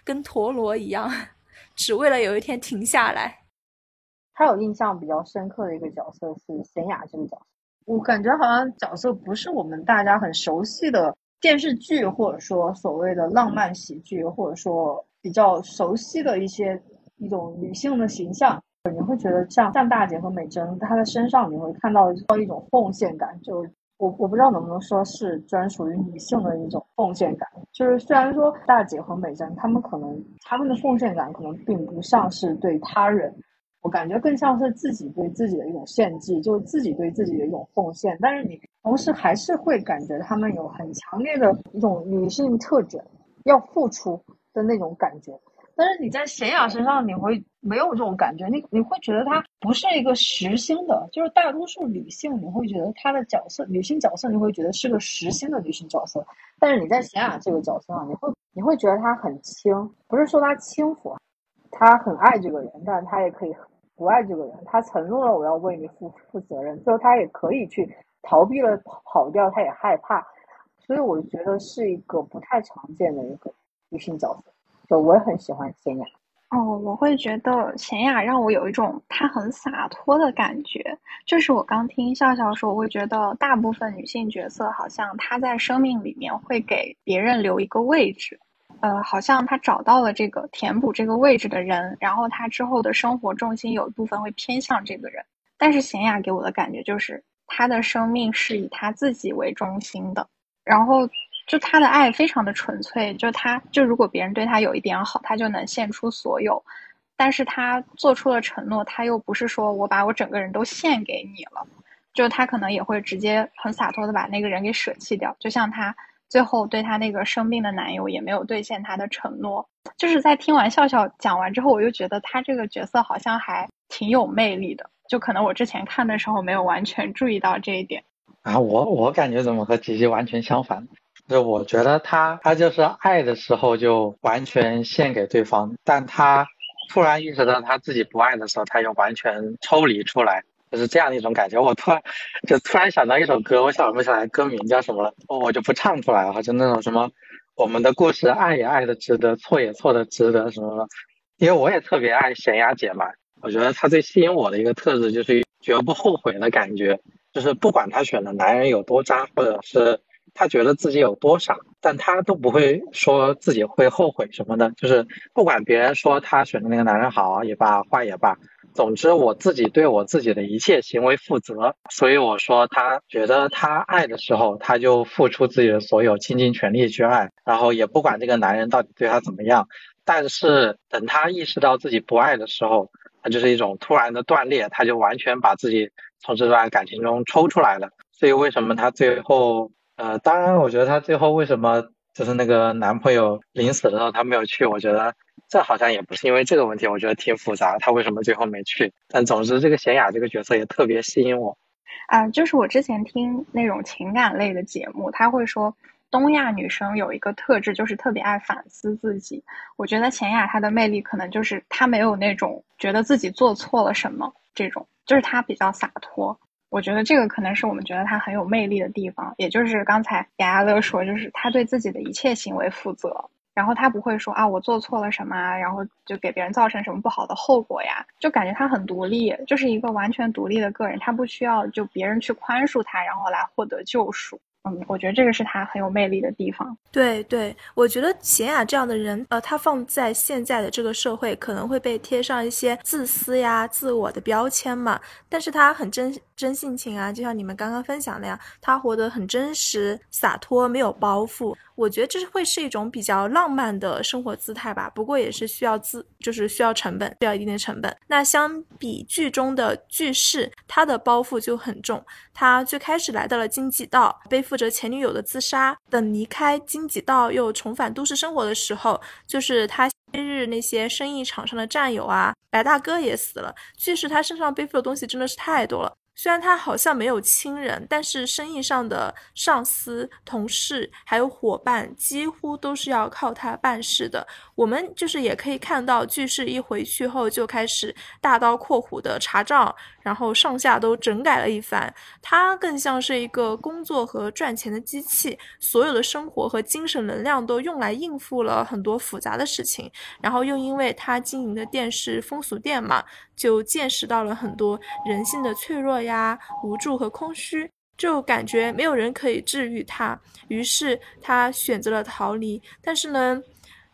跟陀螺一样，只为了有一天停下来。他有印象比较深刻的一个角色是贤雅这个角色。我感觉好像角色不是我们大家很熟悉的电视剧，或者说所谓的浪漫喜剧，或者说比较熟悉的一些一种女性的形象。你会觉得像像大姐和美珍，她的身上你会看到到一种奉献感。就我我不知道能不能说是专属于女性的一种奉献感。就是虽然说大姐和美珍，她们可能她们的奉献感可能并不像是对他人。我感觉更像是自己对自己的一种献祭，就是自己对自己的一种奉献。但是你同时还是会感觉他们有很强烈的一种女性特征，要付出的那种感觉。但是你在贤雅身上，你会没有这种感觉，你你会觉得她不是一个实心的，就是大多数女性你会觉得她的角色，女性角色你会觉得是个实心的女性角色。但是你在贤雅这个角色上，你会你会觉得她很轻，不是说她轻浮，她很爱这个人，但是她也可以。不爱这个人，他承诺了我要为你负负责任，最后他也可以去逃避了跑掉，他也害怕，所以我觉得是一个不太常见的一个女性角色，就我也很喜欢贤雅。哦，我会觉得贤雅让我有一种她很洒脱的感觉，就是我刚听笑笑说，我会觉得大部分女性角色好像她在生命里面会给别人留一个位置。呃，好像他找到了这个填补这个位置的人，然后他之后的生活重心有一部分会偏向这个人。但是贤雅给我的感觉就是，他的生命是以他自己为中心的，然后就他的爱非常的纯粹，就他就如果别人对他有一点好，他就能献出所有。但是他做出了承诺，他又不是说我把我整个人都献给你了，就他可能也会直接很洒脱的把那个人给舍弃掉，就像他。最后对她那个生病的男友也没有兑现她的承诺，就是在听完笑笑讲完之后，我又觉得他这个角色好像还挺有魅力的，就可能我之前看的时候没有完全注意到这一点。啊，我我感觉怎么和吉吉完全相反？就我觉得他他就是爱的时候就完全献给对方，但他突然意识到他自己不爱的时候，他又完全抽离出来。就是这样的一种感觉，我突然就突然想到一首歌，我想不起来歌名叫什么了，我就不唱出来了，就那种什么我们的故事，爱也爱的值得，错也错的值得什么。因为我也特别爱贤雅姐嘛，我觉得她最吸引我的一个特质就是绝不后悔的感觉，就是不管她选的男人有多渣，或者是他觉得自己有多傻，但他都不会说自己会后悔什么的。就是不管别人说他选的那个男人好也罢，坏也罢，总之我自己对我自己的一切行为负责。所以我说，他觉得他爱的时候，他就付出自己的所有，倾尽全力去爱，然后也不管这个男人到底对他怎么样。但是等他意识到自己不爱的时候，他就是一种突然的断裂，他就完全把自己从这段感情中抽出来了。所以为什么他最后，呃，当然，我觉得他最后为什么就是那个男朋友临死的时候他没有去，我觉得这好像也不是因为这个问题，我觉得挺复杂，他为什么最后没去？但总之，这个贤雅这个角色也特别吸引我。啊，就是我之前听那种情感类的节目，他会说。东亚女生有一个特质，就是特别爱反思自己。我觉得钱雅她的魅力可能就是她没有那种觉得自己做错了什么这种，就是她比较洒脱。我觉得这个可能是我们觉得他很有魅力的地方。也就是刚才雅雅乐说，就是他对自己的一切行为负责，然后他不会说啊我做错了什么，然后就给别人造成什么不好的后果呀，就感觉他很独立，就是一个完全独立的个人，他不需要就别人去宽恕他，然后来获得救赎。嗯，我觉得这个是他很有魅力的地方。对对，我觉得贤雅这样的人，呃，他放在现在的这个社会，可能会被贴上一些自私呀、自我的标签嘛。但是他很真真性情啊，就像你们刚刚分享那样，他活得很真实、洒脱，没有包袱。我觉得这是会是一种比较浪漫的生活姿态吧，不过也是需要资，就是需要成本，需要一定的成本。那相比剧中的巨士，他的包袱就很重。他最开始来到了荆棘道，背负着前女友的自杀，等离开荆棘道又重返都市生活的时候，就是他昔日那些生意场上的战友啊，白大哥也死了。巨士他身上背负的东西真的是太多了。虽然他好像没有亲人，但是生意上的上司、同事还有伙伴几乎都是要靠他办事的。我们就是也可以看到，巨士一回去后就开始大刀阔斧的查账，然后上下都整改了一番。他更像是一个工作和赚钱的机器，所有的生活和精神能量都用来应付了很多复杂的事情。然后又因为他经营的店是风俗店嘛，就见识到了很多人性的脆弱呀、无助和空虚，就感觉没有人可以治愈他，于是他选择了逃离。但是呢？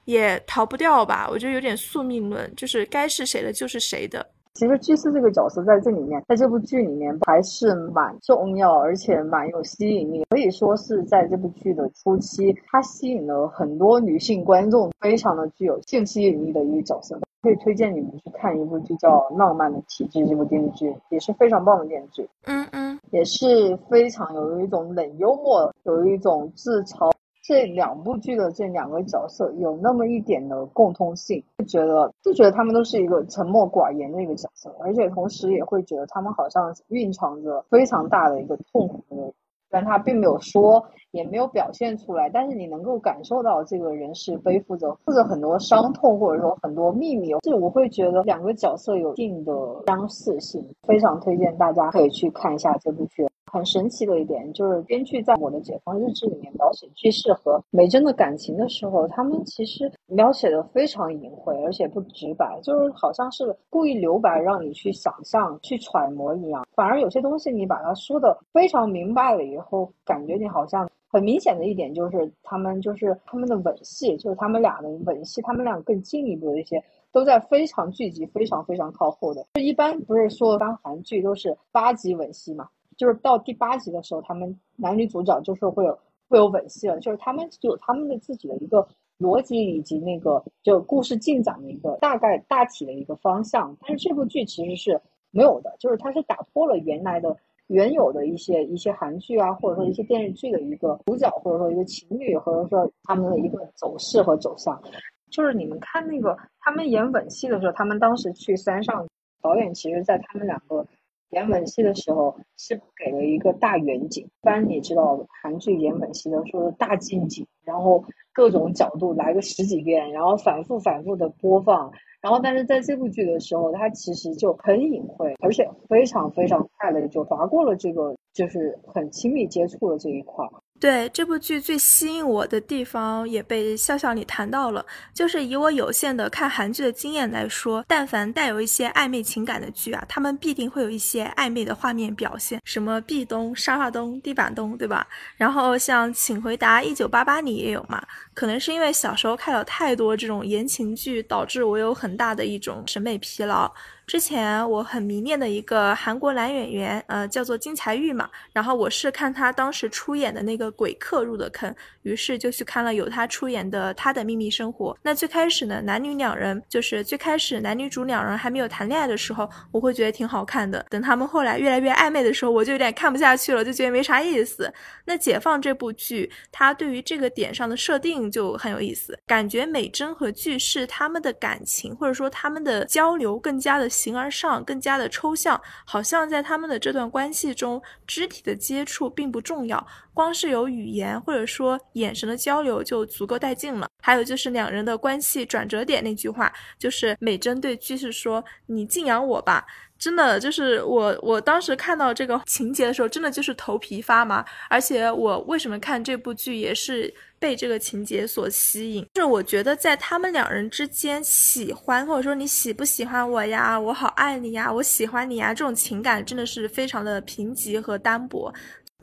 也逃不掉吧？我觉得有点宿命论，就是该是谁的就是谁的。其实居士这个角色在这里面，在这部剧里面还是蛮重要，而且蛮有吸引力。可以说是在这部剧的初期，它吸引了很多女性观众，非常的具有性吸引力的一个角色。可以推荐你们去看一部剧叫《浪漫的体质》这部电视剧，也是非常棒的电视剧。嗯嗯，也是非常有一种冷幽默，有一种自嘲。这两部剧的这两个角色有那么一点的共通性，就觉得就觉得他们都是一个沉默寡言的一个角色，而且同时也会觉得他们好像蕴藏着非常大的一个痛苦的，虽然他并没有说，也没有表现出来，但是你能够感受到这个人是背负着负着很多伤痛，或者说很多秘密。这我会觉得两个角色有一定的相似性，非常推荐大家可以去看一下这部剧。很神奇的一点就是，编剧在我的解放日志里面描写居士和美珍的感情的时候，他们其实描写的非常隐晦，而且不直白，就是好像是故意留白让你去想象、去揣摩一样。反而有些东西你把它说的非常明白了以后，感觉你好像很明显的一点就是，他们就是他们的吻戏，就是他们俩的吻戏，他们俩更进一步的一些都在非常剧集非常非常靠后的。就一般不是说当韩剧都是八集吻戏嘛？就是到第八集的时候，他们男女主角就是会有会有吻戏了，就是他们有他们的自己的一个逻辑以及那个就故事进展的一个大概大体的一个方向。但是这部剧其实是没有的，就是它是打破了原来的原有的一些一些韩剧啊，或者说一些电视剧的一个主角，或者说一个情侣，或者说他们的一个走势和走向。就是你们看那个他们演吻戏的时候，他们当时去山上，导演其实在他们两个。演吻戏的时候是给了一个大远景，一般你知道韩剧演吻戏的时候大近景，然后各种角度来个十几遍，然后反复反复的播放，然后但是在这部剧的时候，它其实就很隐晦，而且非常非常快的就划过了这个就是很亲密接触的这一块，对这部剧最吸引我的地方也被笑笑你谈到了，就是以我有限的看韩剧的经验来说，但凡带有一些暧昧情感的剧啊，他们必定会有一些暧昧的画面表现，什么壁咚、沙发咚、地板咚，对吧？然后像《请回答一九八八》里也有嘛，可能是因为小时候看了太多这种言情剧，导致我有很大的一种审美疲劳。之前我很迷恋的一个韩国男演员，呃，叫做金财玉嘛。然后我是看他当时出演的那个《鬼客》入的坑，于是就去看了有他出演的《他的秘密生活》。那最开始呢，男女两人就是最开始男女主两人还没有谈恋爱的时候，我会觉得挺好看的。等他们后来越来越暧昧的时候，我就有点看不下去了，就觉得没啥意思。那《解放》这部剧，它对于这个点上的设定就很有意思，感觉美珍和巨世他们的感情或者说他们的交流更加的。形而上，更加的抽象，好像在他们的这段关系中，肢体的接触并不重要，光是有语言或者说眼神的交流就足够带劲了。还有就是两人的关系转折点那句话，就是美珍对居士说：“你敬仰我吧。”真的就是我，我当时看到这个情节的时候，真的就是头皮发麻。而且我为什么看这部剧，也是被这个情节所吸引。就是我觉得在他们两人之间，喜欢或者说你喜不喜欢我呀，我好爱你呀，我喜欢你呀，这种情感真的是非常的贫瘠和单薄。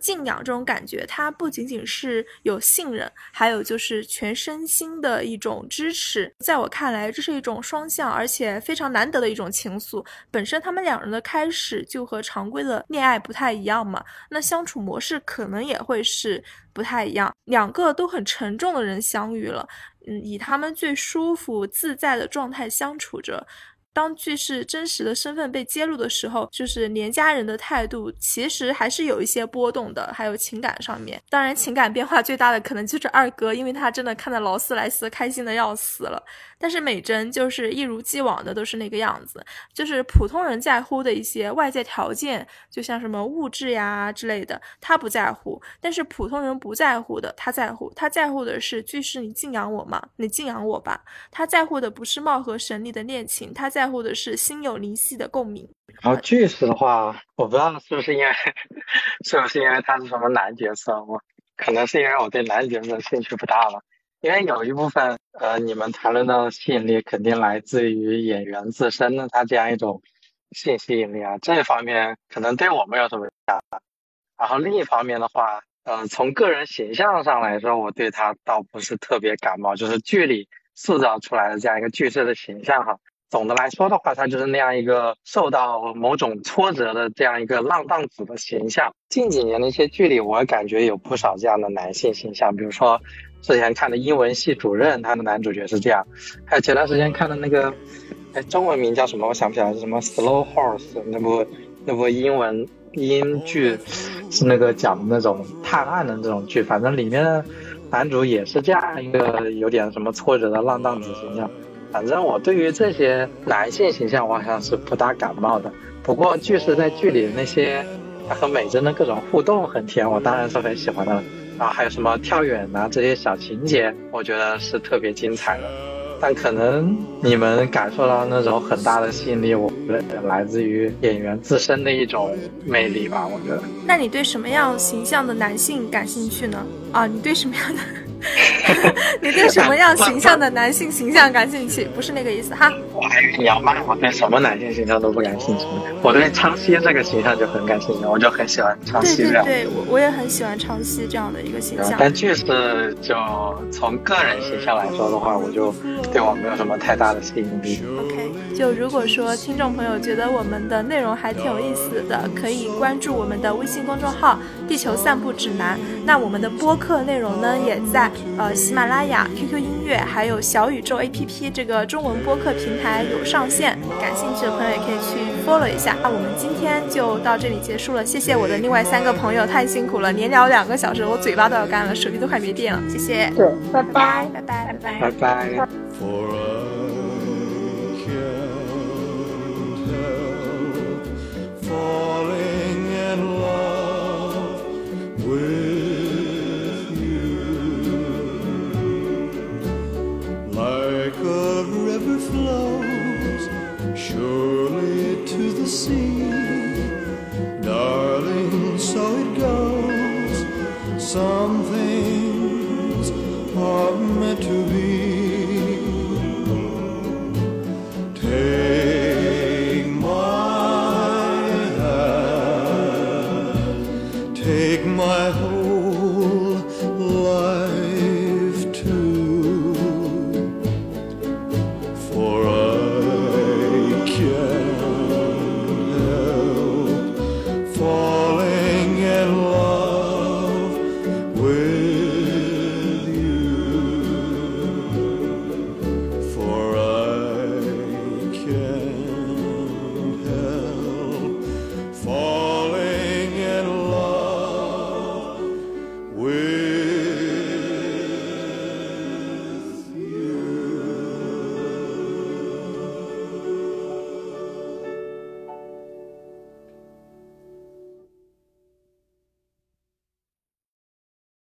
敬仰这种感觉，它不仅仅是有信任，还有就是全身心的一种支持。在我看来，这是一种双向而且非常难得的一种情愫。本身他们两人的开始就和常规的恋爱不太一样嘛，那相处模式可能也会是不太一样。两个都很沉重的人相遇了，嗯，以他们最舒服自在的状态相处着。当巨士真实的身份被揭露的时候，就是连家人的态度其实还是有一些波动的，还有情感上面。当然，情感变化最大的可能就是二哥，因为他真的看到劳斯莱斯开心的要死了。但是美珍就是一如既往的都是那个样子，就是普通人在乎的一些外在条件，就像什么物质呀之类的，他不在乎；但是普通人不在乎的，他在乎。他在乎的是巨石，你敬仰我吗？你敬仰我吧。他在乎的不是貌合神离的恋情，他在乎的是心有灵犀的共鸣。然后巨石的话，我不知道是不是因为 是不是因为他是什么男角色，我可能是因为我对男角色兴趣不大吧。因为有一部分，呃，你们谈论到的吸引力肯定来自于演员自身的他这样一种性吸引力啊，这方面可能对我没有什么影响。然后另一方面的话，呃，从个人形象上来说，我对他倒不是特别感冒，就是剧里塑造出来的这样一个剧色的形象哈。总的来说的话，他就是那样一个受到某种挫折的这样一个浪荡子的形象。近几年的一些剧里，我感觉有不少这样的男性形象，比如说。之前看的英文系主任，他的男主角是这样。还有前段时间看的那个，哎，中文名叫什么？我想不起来，是什么 Slow Horse 那部那部英文英剧，是那个讲的那种探案的这种剧。反正里面的男主也是这样一个有点什么挫折的浪荡子形象。反正我对于这些男性形象，我好像是不大感冒的。不过，剧是在剧里那些他和美珍的各种互动很甜，我当然是很喜欢的。然后还有什么跳远呐这些小情节，我觉得是特别精彩的。但可能你们感受到那种很大的吸引力，我觉得来自于演员自身的一种魅力吧。我觉得。那你对什么样形象的男性感兴趣呢？啊，你对什么样的？你对什么样形象的男性形象感兴趣？不是那个意思哈。我还以为你要骂我，对什么男性形象都不感兴趣。我对昌熙这个形象就很感兴趣，我就很喜欢昌熙这样。对对对，我我也很喜欢昌熙这样的一个形象。但确实，就从个人形象来说的话，我就对我没有什么太大的吸引力。OK，就如果说听众朋友觉得我们的内容还挺有意思的，可以关注我们的微信公众号《地球散步指南》。那我们的播客内容呢，也在。呃，喜马拉雅、QQ 音乐还有小宇宙 APP 这个中文播客平台有上线，感兴趣的朋友也可以去 follow 一下。那我们今天就到这里结束了，谢谢我的另外三个朋友，太辛苦了，连聊两个小时，我嘴巴都要干了，手机都快没电了，谢谢。对，拜拜，拜拜，拜拜，拜拜。Sea. Darling, so it goes. Some things are meant to be.